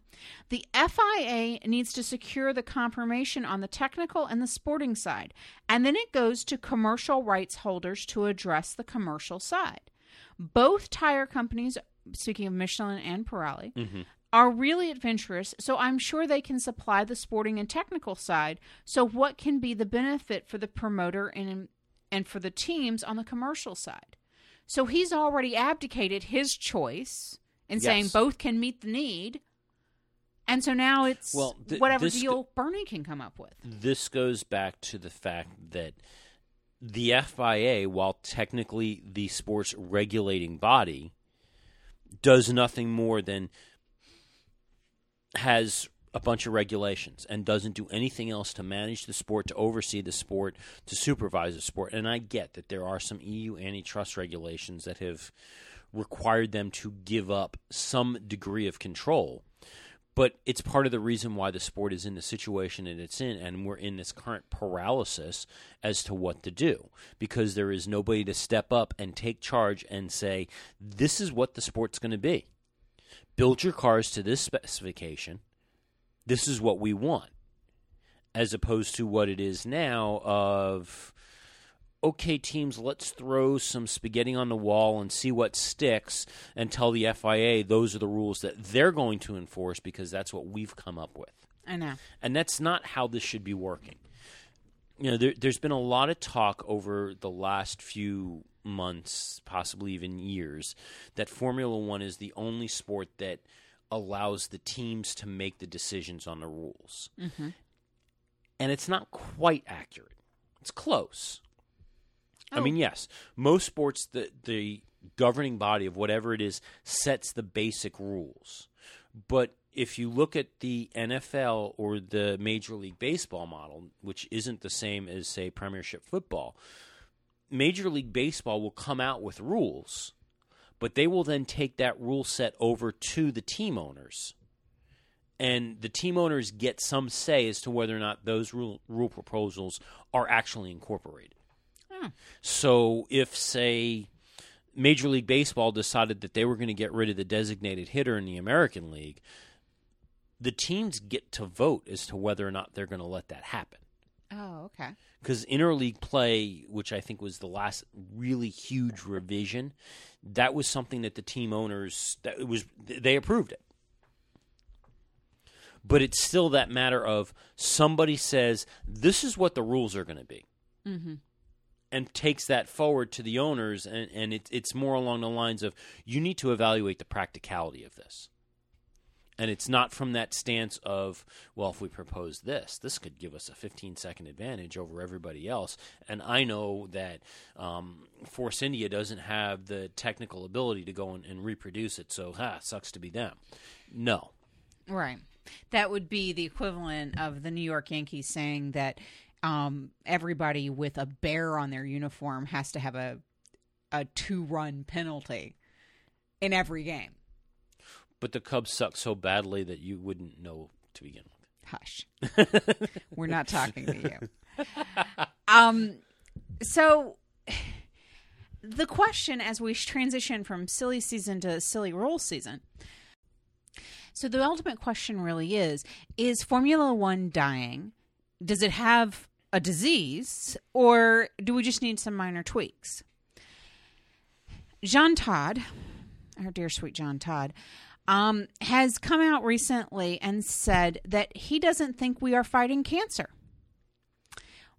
The FIA needs to secure the confirmation on the technical and the sporting side, and then it goes to commercial rights holders to address the commercial side. Both tire companies, speaking of Michelin and Pirelli, mm-hmm. are really adventurous, so I'm sure they can supply the sporting and technical side. So, what can be the benefit for the promoter and and for the teams on the commercial side? So he's already abdicated his choice and saying both can meet the need. And so now it's Well, th- whatever deal Bernie can come up with. this goes back to the fact that the FIA, while technically the sports regulating body, does nothing more than has a bunch of regulations and doesn't do anything else to manage the sport, to oversee the sport, to supervise the sport. And I get that there are some EU antitrust regulations that have required them to give up some degree of control but it's part of the reason why the sport is in the situation that it's in, and we're in this current paralysis as to what to do because there is nobody to step up and take charge and say, This is what the sport's going to be. Build your cars to this specification. This is what we want. As opposed to what it is now of, okay, teams, let's throw some spaghetti on the wall and see what sticks and tell the FIA those are the rules that they're going to enforce because that's what we've come up with. I know. And that's not how this should be working. You know, there, there's been a lot of talk over the last few months, possibly even years, that Formula One is the only sport that allows the teams to make the decisions on the rules. Mm-hmm. And it's not quite accurate. It's close. I Oh. mean, yes, most sports, the the governing body of whatever it is sets the basic rules. But if you look at the NFL or the Major League Baseball model, which isn't the same as say Premiership football, Major League Baseball will come out with rules, but they will then take that rule set over to the team owners. And the team owners get some say as to whether or not those rule, rule proposals are actually incorporated. So if, say, Major League Baseball decided that they were going to get rid of the designated hitter in the American League, the teams get to vote as to whether or not they're going to let that happen. Oh, okay. because interleague play, which I think was the last really huge revision, that was something that the team owners that it was they approved it. But it's still that matter of somebody says this is what the rules are going to be, Mm-hmm. And takes that forward to the owners, and and it, it's more along the lines of you need to evaluate the practicality of this. And it's not from that stance of, well, if we propose this, this could give us a 15 second advantage over everybody else. And I know that um, Force India doesn't have the technical ability to go and, and reproduce it, so ha, sucks to be them. No. Right. That would be the equivalent of the New York Yankees saying that um, everybody with a bear on their uniform has to have a a two run penalty in every game. But the Cubs suck so badly that you wouldn't know to begin with. Hush. We're not talking to you. Um, so the question as we transition from silly season to silly roll season. So the ultimate question really is is Formula 1 dying? Does it have a disease or do we just need some minor tweaks? John Todt, our dear sweet John Todt, um, has come out recently and said that he doesn't think we are fighting cancer.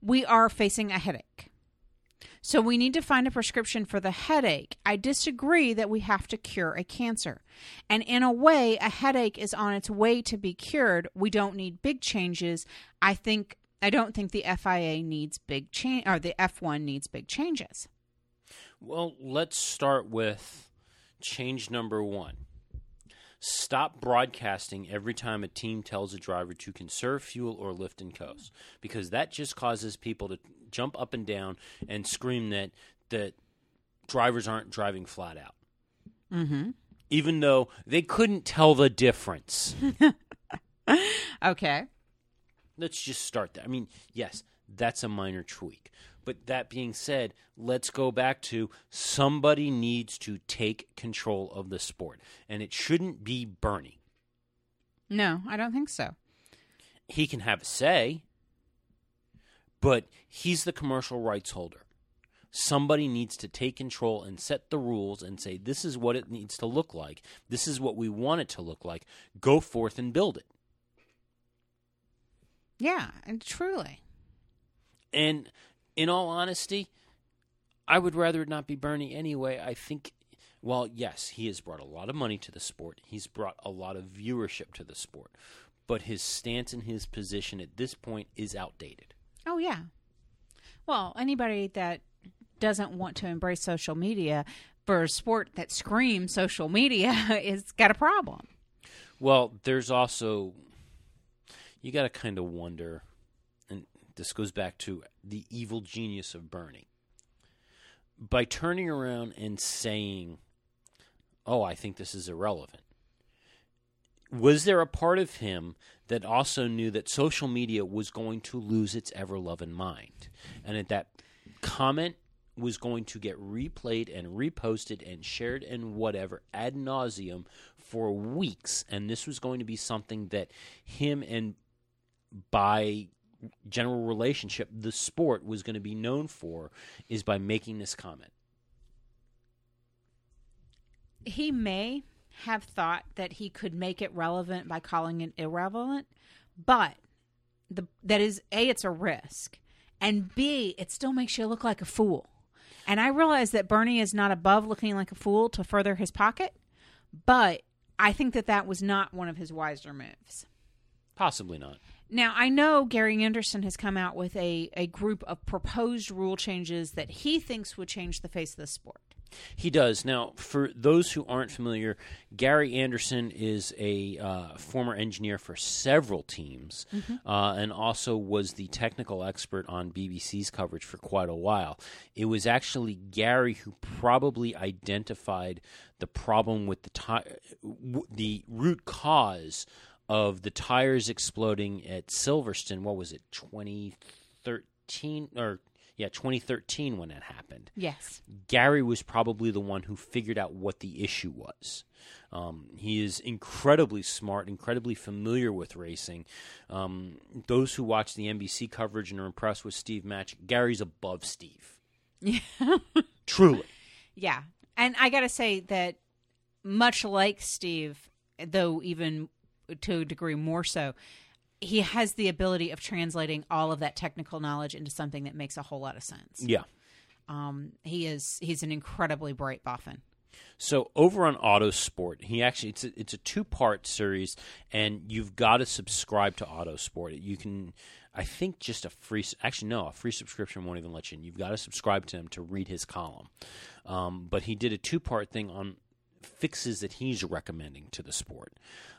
We are facing a headache. So we need to find a prescription for the headache. I disagree that we have to cure a cancer. And in a way, a headache is on its way to be cured. We don't need big changes. I think I don't think the FIA needs big change or the F1 needs big changes. Well, let's start with change number one. Stop broadcasting every time a team tells a driver to conserve fuel or lift and coast, because that just causes people to jump up and down and scream that that drivers aren't driving flat out, Mm-hmm. even though they couldn't tell the difference. Okay. Let's just start there. I mean, yes, that's a minor tweak. But that being said, let's go back to somebody needs to take control of the sport. And it shouldn't be Bernie. No, I don't think so. He can have a say, but he's the commercial rights holder. Somebody needs to take control and set the rules and say, this is what it needs to look like. This is what we want it to look like. Go forth and build it. Yeah, and truly. And in all honesty, I would rather it not be Bernie anyway. I think, well, yes, he has brought a lot of money to the sport. He's brought a lot of viewership to the sport. But his stance and his position at this point is outdated. Oh yeah. Well, anybody that doesn't want to embrace social media for a sport that screams social media is got a problem. Well, there's also, you got to kind of wonder, and this goes back to the evil genius of Bernie. By turning around and saying, oh, I think this is irrelevant, was there a part of him that also knew that social media was going to lose its ever loving mind? And that that comment was going to get replayed and reposted and shared and whatever ad nauseum for weeks. And this was going to be something that him and by general relationship, the sport was going to be known for is by making this comment. He may have thought that he could make it relevant by calling it irrelevant, but the that is a it's a risk, and b it still makes you look like a fool. And I realize that Bernie is not above looking like a fool to further his pocket, but I think that that was not one of his wiser moves. Possibly not. Now, I know Gary Anderson has come out with a, a group of proposed rule changes that he thinks would change the face of the sport. He does. Now, for those who aren't familiar, Gary Anderson is a uh, former engineer for several teams uh, and also was the technical expert on BBC's coverage for quite a while. It was actually Gary who probably identified the problem with the ti- w- the root cause of the tires exploding at Silverstone. What was it, 2013 or Yeah, 2013 when that happened. Yes. Gary was probably the one who figured out what the issue was. Um, he is incredibly smart, incredibly familiar with racing. Um, those who watch the NBC coverage and are impressed with Steve Matchett, Gary's above Steve. Yeah. Truly. Yeah. And I got to say that much like Steve, though even to a degree more so, he has the ability of translating all of that technical knowledge into something that makes a whole lot of sense. Yeah. Um, he is he's an incredibly bright boffin. So over on Autosport, he actually it's a, it's a two part series, and you've got to subscribe to Autosport. You can, I think, just a free actually no, a free subscription won't even let you in. You've got to subscribe to him to read his column. Um, but he did a two part thing on fixes that he's recommending to the sport.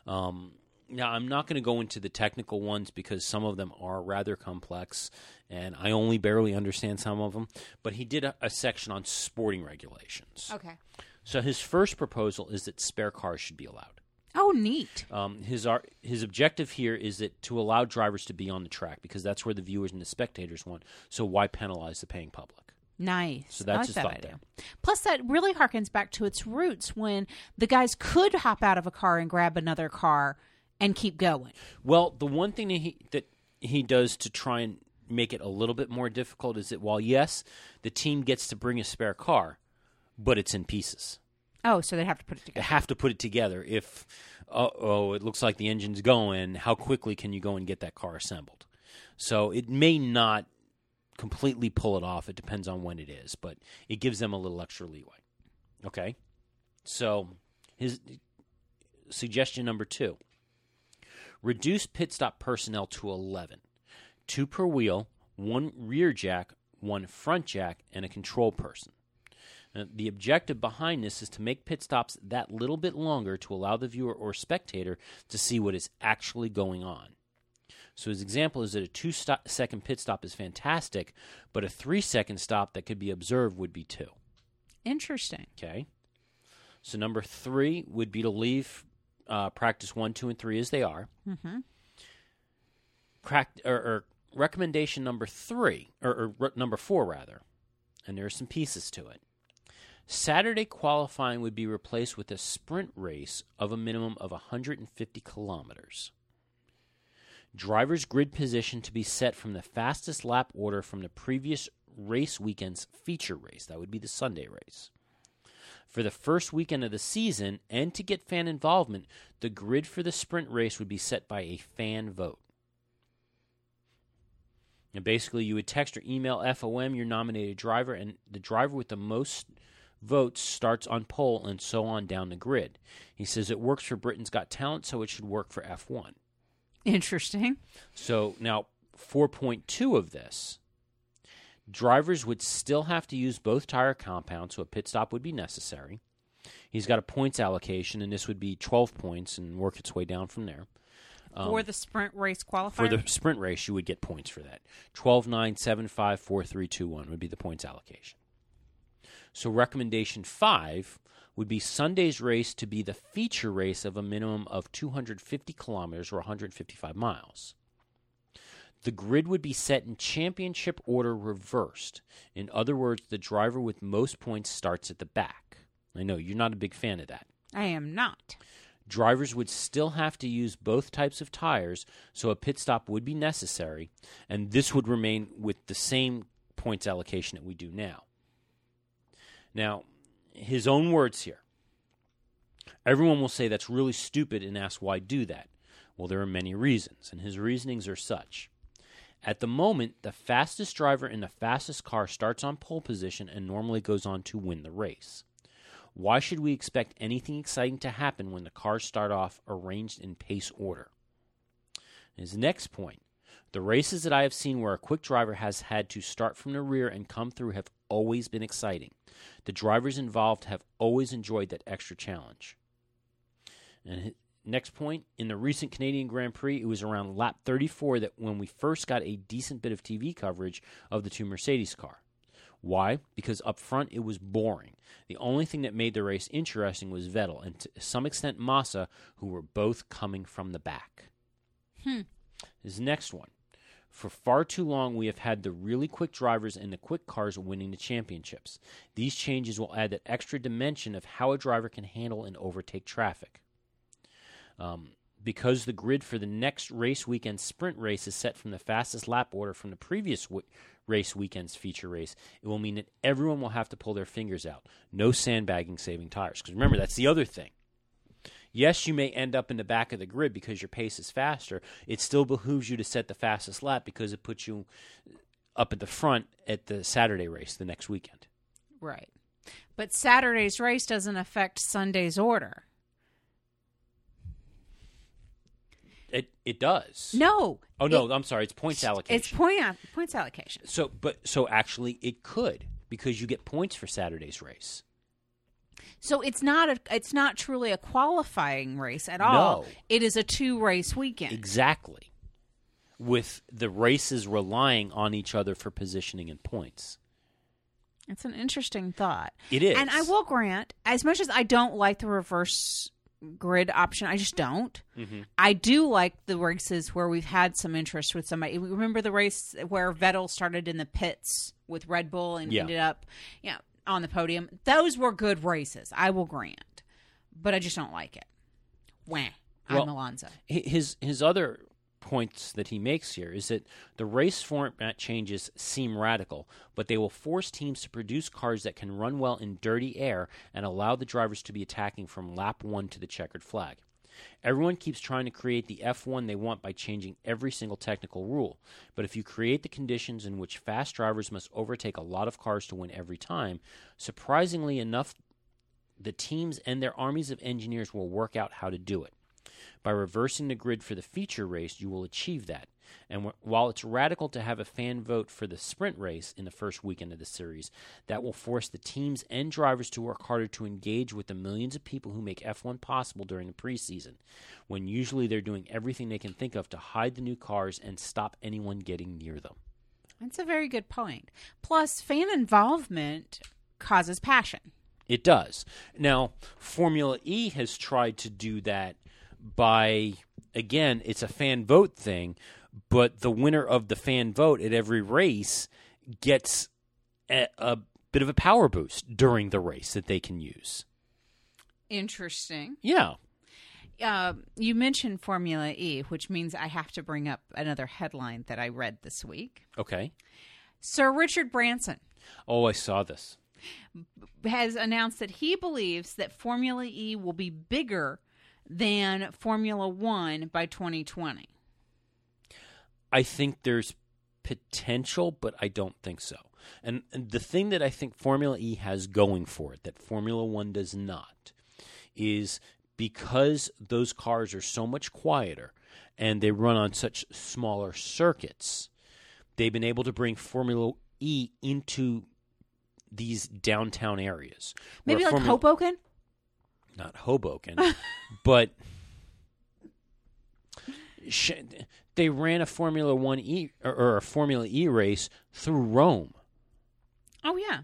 Um, now, I'm not going to go into the technical ones because some of them are rather complex, and I only barely understand some of them. But he did a, a section on sporting regulations. Okay. So his first proposal is that spare cars should be allowed. Oh, neat. Um, his ar- his objective here is that to allow drivers to be on the track because that's where the viewers and the spectators want. So why penalize the paying public? Nice. So that's I like his that thought idea. Plus, that really harkens back to its roots when the guys could hop out of a car and grab another car and keep going. Well, the one thing that he that he does to try and make it a little bit more difficult is that while yes, the team gets to bring a spare car, but it's in pieces. Oh, so they have to put it together. They have to put it together. If uh, oh, it looks like the engine's going, how quickly can you go and get that car assembled? So it may not completely pull it off. It depends on when it is, but it gives them a little extra leeway. Okay, so his suggestion number two: reduce pit stop personnel to eleven, two per wheel, one rear jack, one front jack, and a control person. Uh, the objective behind this is to make pit stops that little bit longer to allow the viewer or spectator to see what is actually going on. So his example is that a two stop, second pit stop is fantastic, but a three second stop that could be observed would be two. Interesting. Okay. So number three would be to leave uh, practice one, two, and three as they are. Mm-hmm. Crack, or, or recommendation number three, or, or number four rather, and there are some pieces to it. Saturday qualifying would be replaced with a sprint race of a minimum of 150 kilometers. Drivers' grid position to be set from the fastest lap order from the previous race weekend's feature race. That would be the Sunday race. For the first weekend of the season, and to get fan involvement, the grid for the sprint race would be set by a fan vote. And basically, you would text or email FOM your nominated driver, and the driver with the most votes starts on pole and so on down the grid. He says it works for Britain's Got Talent, so it should work for F1. Interesting. So now 4.2 of this drivers would still have to use both tire compounds, so a pit stop would be necessary. He's got a points allocation, and this would be 12 points and work its way down from there. for um, the sprint race qualifier. For the sprint race, you would get points for that. 12, 9, 7, 5, 4, 3, 2, 1 would be the points allocation. So, recommendation five would be Sunday's race to be the feature race of a minimum of 250 kilometers or 155 miles. The grid would be set in championship order reversed. In other words, the driver with most points starts at the back. I know you're not a big fan of that. I am not. Drivers would still have to use both types of tires, so a pit stop would be necessary, and this would remain with the same points allocation that we do now. Now, his own words here. Everyone will say that's really stupid and ask why do that. Well, there are many reasons, and his reasonings are such. At the moment, the fastest driver in the fastest car starts on pole position and normally goes on to win the race. Why should we expect anything exciting to happen when the cars start off arranged in pace order? His next point the races that I have seen where a quick driver has had to start from the rear and come through have always been exciting. The drivers involved have always enjoyed that extra challenge. And next point in the recent Canadian Grand Prix, it was around lap 34 that when we first got a decent bit of TV coverage of the two Mercedes car. Why? Because up front it was boring. The only thing that made the race interesting was Vettel and to some extent Massa, who were both coming from the back. Hmm. His next one. For far too long, we have had the really quick drivers and the quick cars winning the championships. These changes will add that extra dimension of how a driver can handle and overtake traffic. Um, because the grid for the next race weekend sprint race is set from the fastest lap order from the previous w- race weekend's feature race, it will mean that everyone will have to pull their fingers out. No sandbagging saving tires. Because remember, that's the other thing. Yes, you may end up in the back of the grid because your pace is faster. It still behooves you to set the fastest lap because it puts you up at the front at the Saturday race the next weekend. Right. But Saturday's race doesn't affect Sunday's order. It it does. No. Oh no, It- I'm sorry. It's points allocation. It's point points allocation. So, but so actually, it could because you get points for Saturday's race. So it's not a it's not truly a qualifying race at all. No. It is a two race weekend. Exactly. With the races relying on each other for positioning and points. It's an interesting thought. It is. And I will grant, as much as I don't like the reverse grid option, I just don't. Mm-hmm. I do like the races where we've had some interest with somebody. Remember the race where Vettel started in the pits with Red Bull and Yeah. ended up, yeah, on the podium. Those were good races. I will grant, but I just don't like it. Wah. I'm Alonso. His his other points that he makes here is that the race format changes seem radical, but they will force teams to produce cars that can run well in dirty air and allow the drivers to be attacking from lap 1 to the checkered flag. Everyone keeps trying to create the F1 they want by changing every single technical rule. But if you create the conditions in which fast drivers must overtake a lot of cars to win every time, surprisingly enough, the teams and their armies of engineers will work out how to do it. By reversing the grid for the feature race, you will achieve that. And wh- while it's radical to have a fan vote for the sprint race in the first weekend of the series, that will force the teams and drivers to work harder to engage with the millions of people who make F1 possible during the preseason, when usually they're doing everything they can think of to hide the new cars and stop anyone getting near them. That's a very good point. Plus, fan involvement causes passion. It does. Now, Formula E has tried to do that by, again, it's a fan vote thing, but the winner of the fan vote at every race gets a, a bit of a power boost during the race that they can use. Interesting. Yeah. Uh, you mentioned Formula E, which means I have to bring up another headline that I read this week. Okay. Sir Richard Branson Oh, I saw this. has announced that he believes that Formula E will be bigger than Formula One by 2020. I think there's potential, but I don't think so. And, and the thing that I think Formula E has going for it that Formula One does not is because those cars are so much quieter and they run on such smaller circuits, they've been able to bring Formula E into these downtown areas. Maybe like Formula- Hoboken? Not Hoboken, but they ran a Formula One E or a Formula E race through Rome. Oh, yeah.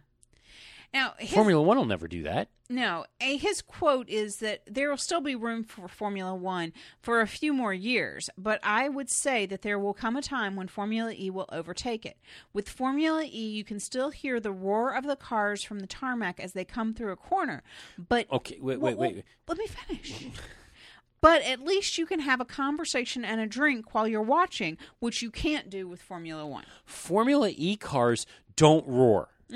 Now, his, Formula One will never do that. no, his quote is that there will still be room for Formula One for a few more years, but I would say that there will come a time when Formula E will overtake it. With Formula E, you can still hear the roar of the cars from the tarmac as they come through a corner, but Okay, wait, Well, wait, wait. Let me finish. But at least you can have a conversation and a drink while you're watching, which you can't do with Formula One. Formula E cars don't roar.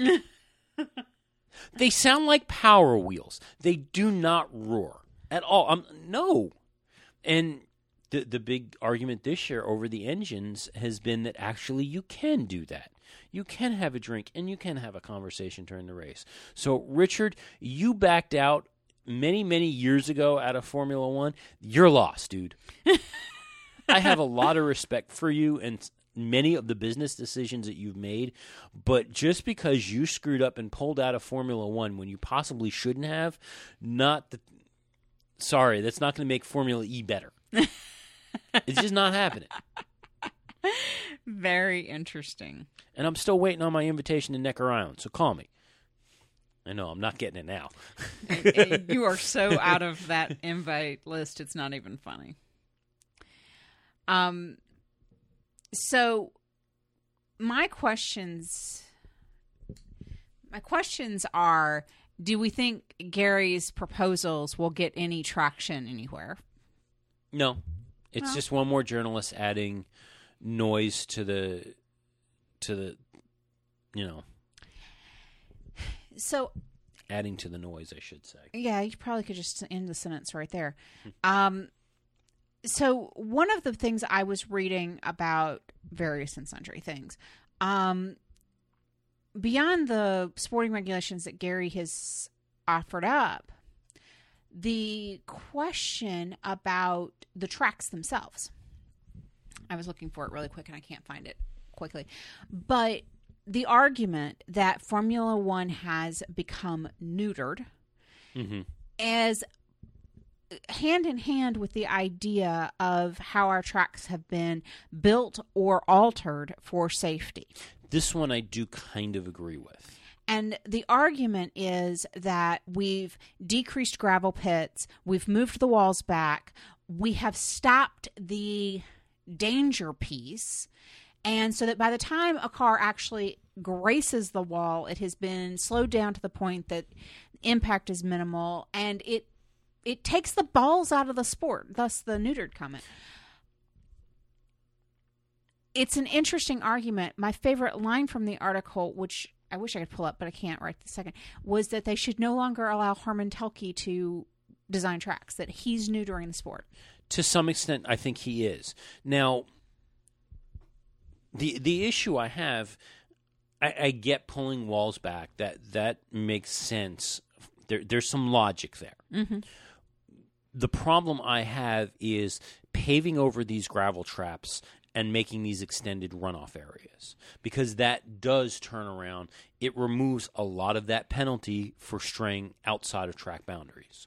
they sound like power wheels. They do not roar at all. Um, no. And the the big argument this year over the engines has been that actually you can do that. You can have a drink and you can have a conversation during the race. So Richard, you backed out many many years ago out of Formula 1. You're lost, dude. I have a lot of respect for you and many of the business decisions that you've made, but just because you screwed up and pulled out of Formula 1 when you possibly shouldn't have, not the Sorry, that's not going to make Formula E better. it's just not happening. Very interesting. And I'm still waiting on my invitation to Necker Island, so call me. I know I'm not getting it now. you are so out of that invite list; it's not even funny. Um, so my questions my questions are do we think Gary's proposals will get any traction anywhere? No, it's just one more journalist adding noise to the to the you know So adding to the noise, I should say. Yeah, you probably could just end the sentence right there. Um, so one of the things I was reading about various and sundry things, um, beyond the sporting regulations that Gary has offered up, the question about the tracks themselves. I was looking for it really quick and I can't find it quickly, but the argument that Formula One has become neutered as hand in hand with the idea of how our tracks have been built or altered for safety. This one I do kind of agree with. And the argument is that we've decreased gravel pits, we've moved the walls back, we have stopped the danger piece. And so that by the time a car actually graces the wall, it has been slowed down to the point that impact is minimal and it it takes the balls out of the sport, thus the neutered comment. It's an interesting argument. My favorite line from the article, which I wish I could pull up, but I can't right this second, was that they should no longer allow Hermann Tilke to design tracks, that he's neutering the sport. To some extent, I think he is. Now, the the issue I have, I, I get pulling walls back. That that makes sense. There, there's some logic there. Mm-hmm. The problem I have is paving over these gravel traps and making these extended runoff areas because that does turn around. It removes a lot of that penalty for straying outside of track boundaries.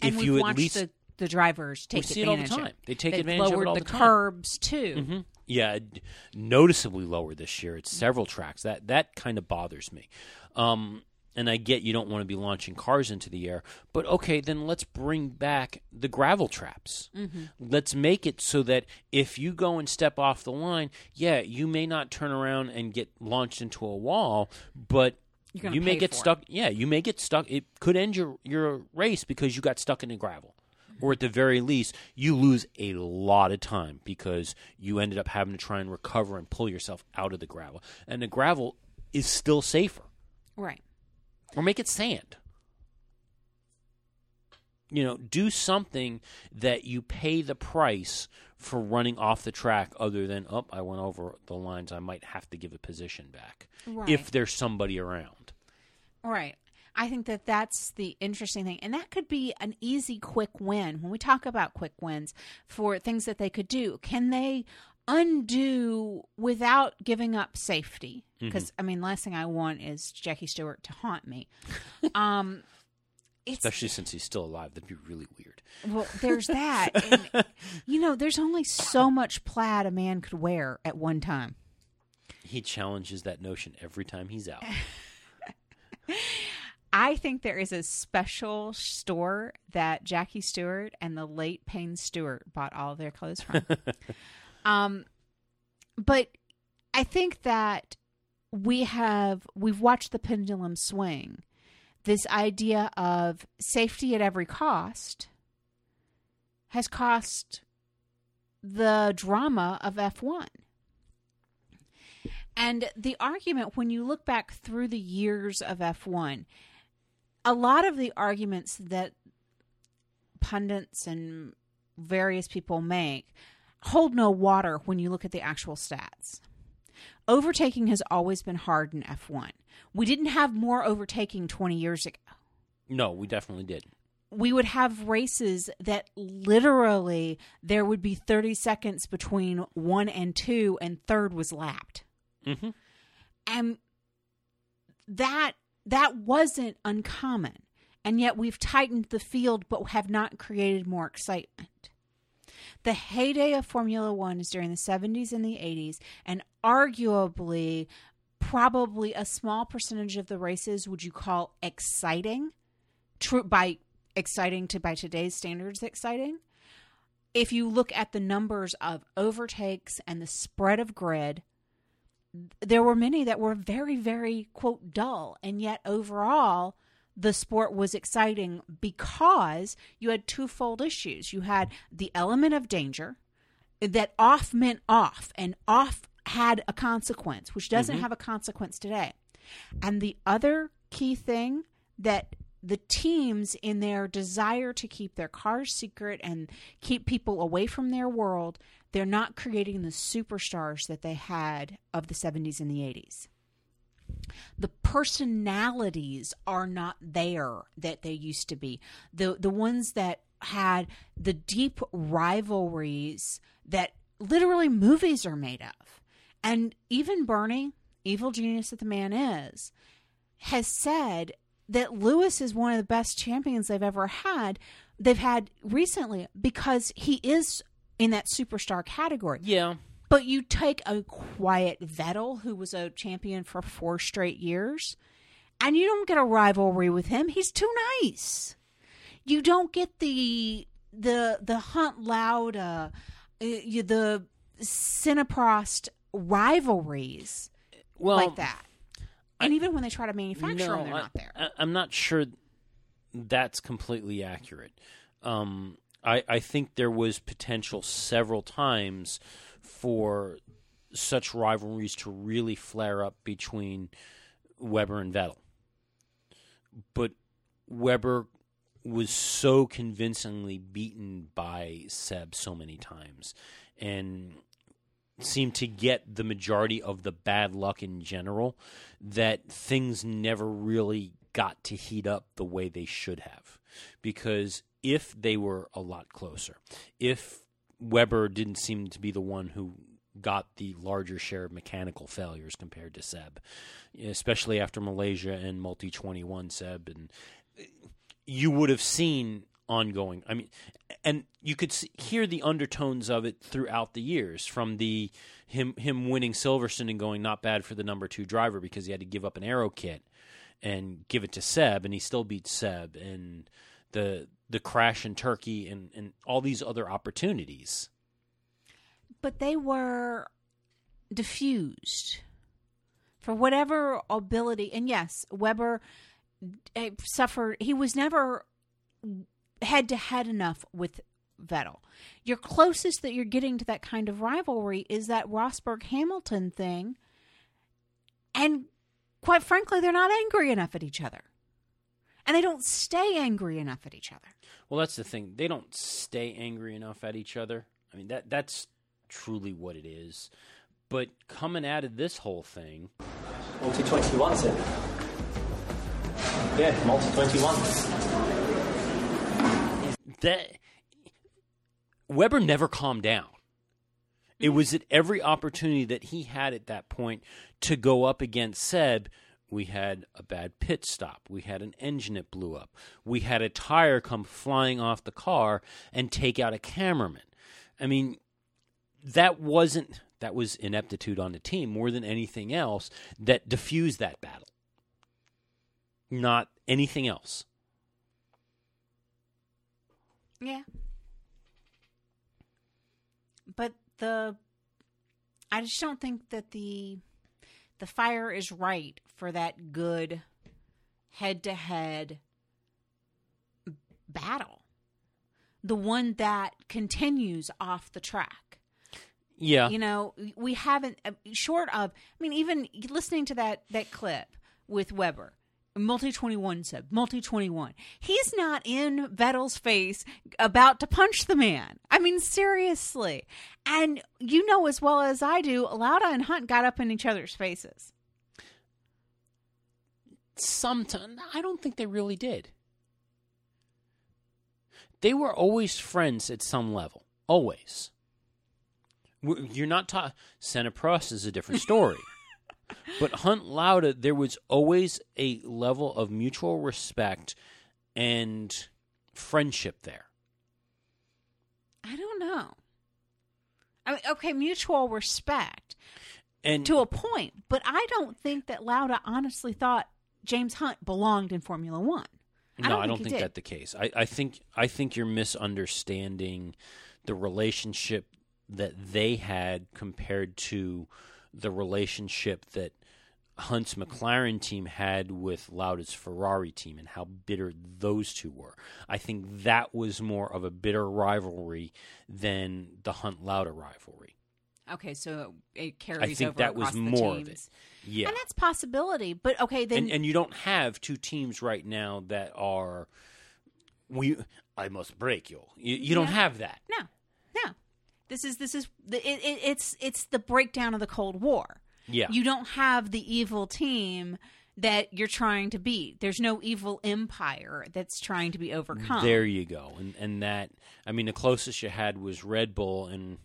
And if you at least the, the drivers take see it all the advantage time. They take They've advantage of it lowered all the the curbs too. Mhm. Yeah, noticeably lower this year. It's several tracks. That that kind of bothers me. Um, and I get you don't want to be launching cars into the air, but okay, then let's bring back the gravel traps. Mm-hmm. Let's make it so that if you go and step off the line, yeah, you may not turn around and get launched into a wall, but you may get for it. stuck. Yeah, you may get stuck. It could end your your race because you got stuck in the gravel or at the very least, you lose a lot of time because you ended up having to try and recover and pull yourself out of the gravel. And the gravel is still safer. Right. Or make it sand. You know, do something that you pay the price for running off the track other than, oh, I went over the lines. I might have to give a position back Right. if there's somebody around. Right. I think that that's the interesting thing. And that could be an easy, quick win. When we talk about quick wins for things that they could do, can they undo without giving up safety? Because, I mean, last thing I want is Jackie Stewart to haunt me. Um, it's, Especially since he's still alive. That'd be really weird. well, there's that. And, you know, there's only so much plaid a man could wear at one time. He challenges that notion every time he's out. I think there is a special store that Jackie Stewart and the late Payne Stewart bought all of their clothes from. Um, but I think that we have we've watched the pendulum swing. This idea of safety at every cost has cost the drama of F1. And the argument, when you look back through the years of F1, a lot of the arguments that pundits and various people make hold no water when you look at the actual stats. Overtaking has always been hard in F1. We didn't have more overtaking 20 years ago. No, we definitely did. We would have races that literally there would be 30 seconds between one and two, and third was lapped. Mm-hmm. and that that wasn't uncommon and yet we've tightened the field but have not created more excitement the heyday of formula 1 is during the 70s and the 80s and arguably probably a small percentage of the races would you call exciting true by exciting to by today's standards exciting if you look at the numbers of overtakes and the spread of grid there were many that were very, very, quote, dull. And yet, overall, the sport was exciting because you had twofold issues. You had the element of danger, that off meant off, and off had a consequence, which doesn't mm-hmm. have a consequence today. And the other key thing that the teams, in their desire to keep their cars secret and keep people away from their world, they're not creating the superstars that they had of the 70s and the 80s. The personalities are not there that they used to be. The the ones that had the deep rivalries that literally movies are made of. And even Bernie, evil genius that the man is, has said that Lewis is one of the best champions they've ever had. They've had recently because he is in that superstar category. Yeah. But you take a quiet Vettel, who was a champion for four straight years, and you don't get a rivalry with him. He's too nice. You don't get the the the Hunt Lauda, uh, the Senna Prost rivalries Well, like that. And even when they try to manufacture them, they're I- not there. I, I'm not sure that's completely accurate. Um, I, I think there was potential several times for such rivalries to really flare up between Webber and Vettel. But Webber was so convincingly beaten by Seb so many times and seemed to get the majority of the bad luck in general that things never really got to heat up the way they should have. Because if they were a lot closer, if Webber didn't seem to be the one who got the larger share of mechanical failures compared to Seb, especially after Malaysia and Multi 21 Seb and you would have seen ongoing. I mean, and you could see, hear the undertones of it throughout the years from the him him winning Silverstone and going not bad for the number two driver because he had to give up an aero kit and give it to Seb, and he still beat Seb, and the the crash in Turkey and and all these other opportunities. but they were diffused for whatever ability. And yes, Webber eh, suffered. He was never head to head enough with Vettel. Your closest that you're getting to that kind of rivalry is that Rosberg Hamilton thing. And quite frankly, they're not angry enough at each other. And they don't stay angry enough at each other. Well, that's the thing. They don't stay angry enough at each other. I mean that that's truly what it is. But coming out of this whole thing, Multi 21, sir. Yeah, multi 21. that Webber never calmed down. It was at every opportunity that he had at that point to go up against Seb. We had a bad pit stop. We had an engine that blew up. We had a tire come flying off the car and take out a cameraman. I mean, that wasn't that was ineptitude on the team more than anything else that diffused that battle. Not anything else. Yeah. But the I just don't think that the the fire is right for that good head to head battle. The one that continues off the track. Yeah. You know, we haven't uh, short of I mean even listening to that that clip with Webber Multi 21 said, Multi 21. He's not in Vettel's face about to punch the man. I mean, seriously. And you know as well as I do, Lauda and Hunt got up in each other's faces. Sometimes I don't think they really did. They were always friends at some level, always. You're not talking. Senna Prost is a different story, but Hunt Lauda, there was always a level of mutual respect and friendship there. I don't know. I mean, okay, mutual respect And to a point, but I don't think that Lauda honestly thought James Hunt belonged in Formula One. no, don't I don't think did. that's the case. I, I think I think you're misunderstanding the relationship that they had compared to the relationship that Hunt's McLaren team had with Lauda's Ferrari team and how bitter those two were. I think that was more of a bitter rivalry than the Hunt Lauda rivalry. Okay, so it carries I think over that was more of it. teams. Yeah. And that's possibility. But okay, then and, and you don't have two teams right now that are we I must break you. You, you don't have that. no, no. This is this is it, it, it's it's the breakdown of the Cold War. Yeah. You don't have the evil team that you're trying to beat. There's no evil empire that's trying to be overcome. There you go. And and that I mean the closest you had was Red Bull and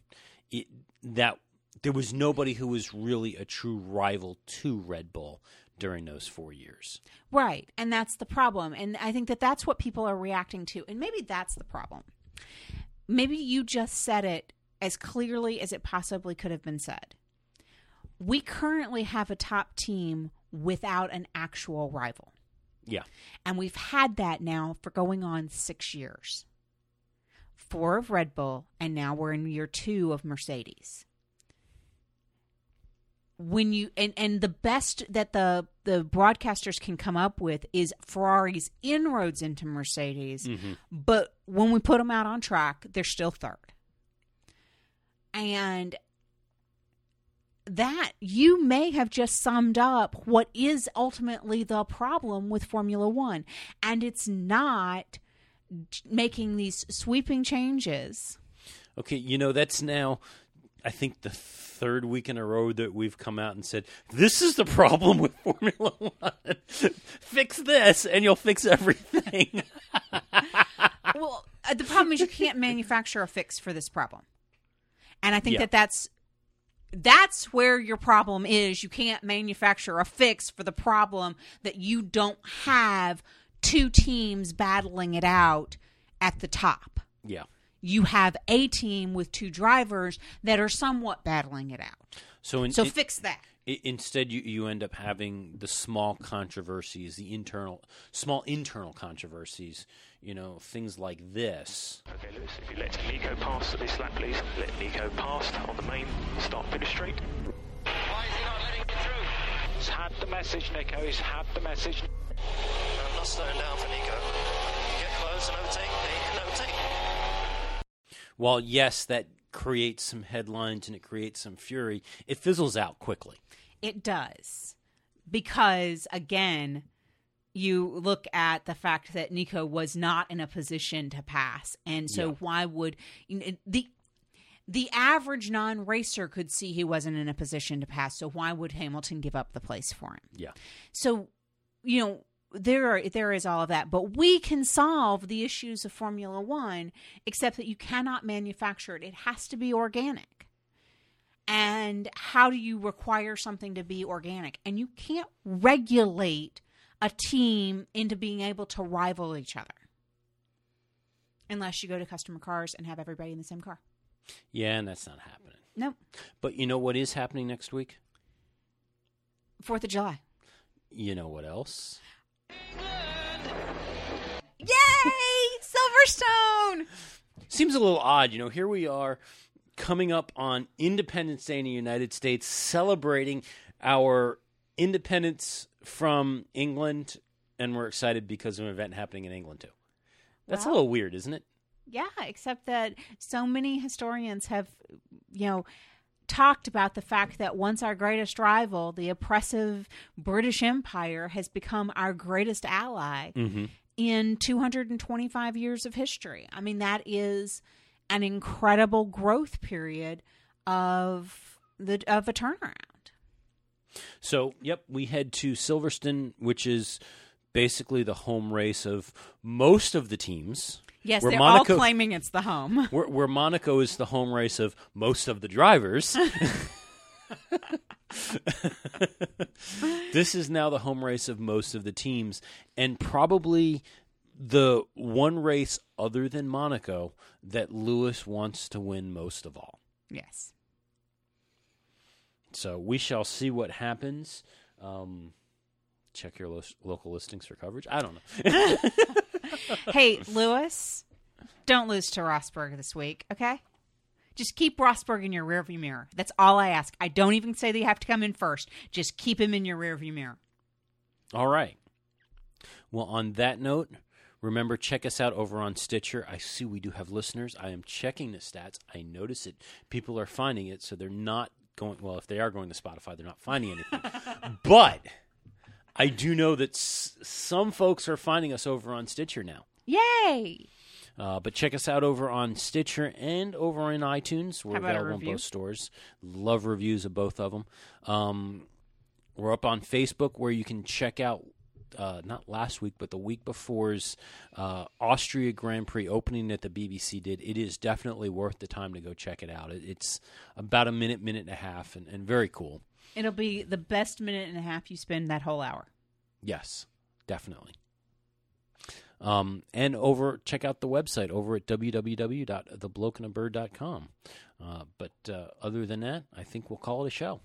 it, that there was nobody who was really a true rival to Red Bull during those 4 years. Right. And that's the problem. And I think that that's what people are reacting to. And maybe that's the problem. Maybe you just said it as clearly as it possibly could have been said. We currently have a top team without an actual rival. Yeah. And we've had that now for going on six years four of Red Bull, and now we're in year two of Mercedes. When you and, and the best that the the broadcasters can come up with is Ferrari's inroads into Mercedes, mm-hmm. but when we put them out on track, they're still third. And that you may have just summed up what is ultimately the problem with Formula One. And it's not making these sweeping changes. Okay, you know that's now I think the third week in a row that we've come out and said this is the problem with Formula 1. fix this and you'll fix everything. well, uh, the problem is you can't manufacture a fix for this problem. And I think Yeah. that that's that's where your problem is. You can't manufacture a fix for the problem that you don't have two teams battling it out at the top. yeah. You have a team with two drivers that are somewhat battling it out. So in, So in- fix that. I- Instead, you, you end up having the small controversies, the internal, small internal controversies. You know, things like this. Okay, Lewis, if you let Nico pass at this lap, please. Let Nico pass on the main start finish straight. Why is he not letting it through? He's had the message, Nico. He's had the message. I'm slowing down for Nico. Get close and overtake and overtake me. While yes, that creates some headlines and it creates some fury, it fizzles out quickly. It does. Because again, you look at the fact that Nico was not in a position to pass. And so Yeah. why would you know, the the average non-racer could see he wasn't in a position to pass. So why would Hamilton give up the place for him? Yeah. So, you know, there are, there is all of that, but we can solve the issues of Formula 1 except that you cannot manufacture it. It has to be organic. And how do you require something to be organic? And you can't regulate a team into being able to rival each other. Unless you go to customer cars and have everybody in the same car. Yeah, and that's not happening. Nope. But you know what is happening next week? Fourth of July. You know what else? Yay! Silverstone! Seems a little odd, you know. Here we are coming up on Independence Day in the United States, celebrating our independence from England, and we're excited because of an event happening in England too. That's a little weird, isn't it? Yeah, except that so many historians have, you know, talked about the fact that once our greatest rival, the oppressive British Empire, has become our greatest ally mm-hmm. in 225 years of history. I mean, that is an incredible growth period of the of a turnaround. So, yep, we head to Silverstone, which is basically the home race of most of the teams. Yes, Where they're Monaco- all claiming it's the home. Where, where Monaco is the home race of most of the drivers. this is now the home race of most of the teams, and probably the one race other than Monaco that Lewis wants to win most of all. Yes. So we shall see what happens. Um, check your lo- local listings for coverage. I don't know. hey, Lewis, don't lose to Rosberg this week, okay? Just keep Rosberg in your rearview mirror. That's all I ask. I don't even say that you have to come in first. Just keep him in your rearview mirror. All right. Well, on that note, remember check us out over on Stitcher. I see we do have listeners. I am checking the stats. I notice it. People are finding it, so they're not going. Well, if they are going to Spotify, they're not finding anything. but I do know that s- some folks are finding us over on Stitcher now. Yay! Uh, but check us out over on Stitcher and over in iTunes. We're How about a available in both stores. Love reviews of both of them. Um, we're up on Facebook where you can check out uh, not last week, but the week before's uh, Austria Grand Prix opening that the BBC did. It is definitely worth the time to go check it out. It, it's about a minute, minute and a half, and, and very cool. It'll be the best minute and a half you spend that whole hour. Yes, definitely. Um, and over, check out the website over at www.theblokeandabird.com. Uh, but uh, other than that, I think we'll call it a show.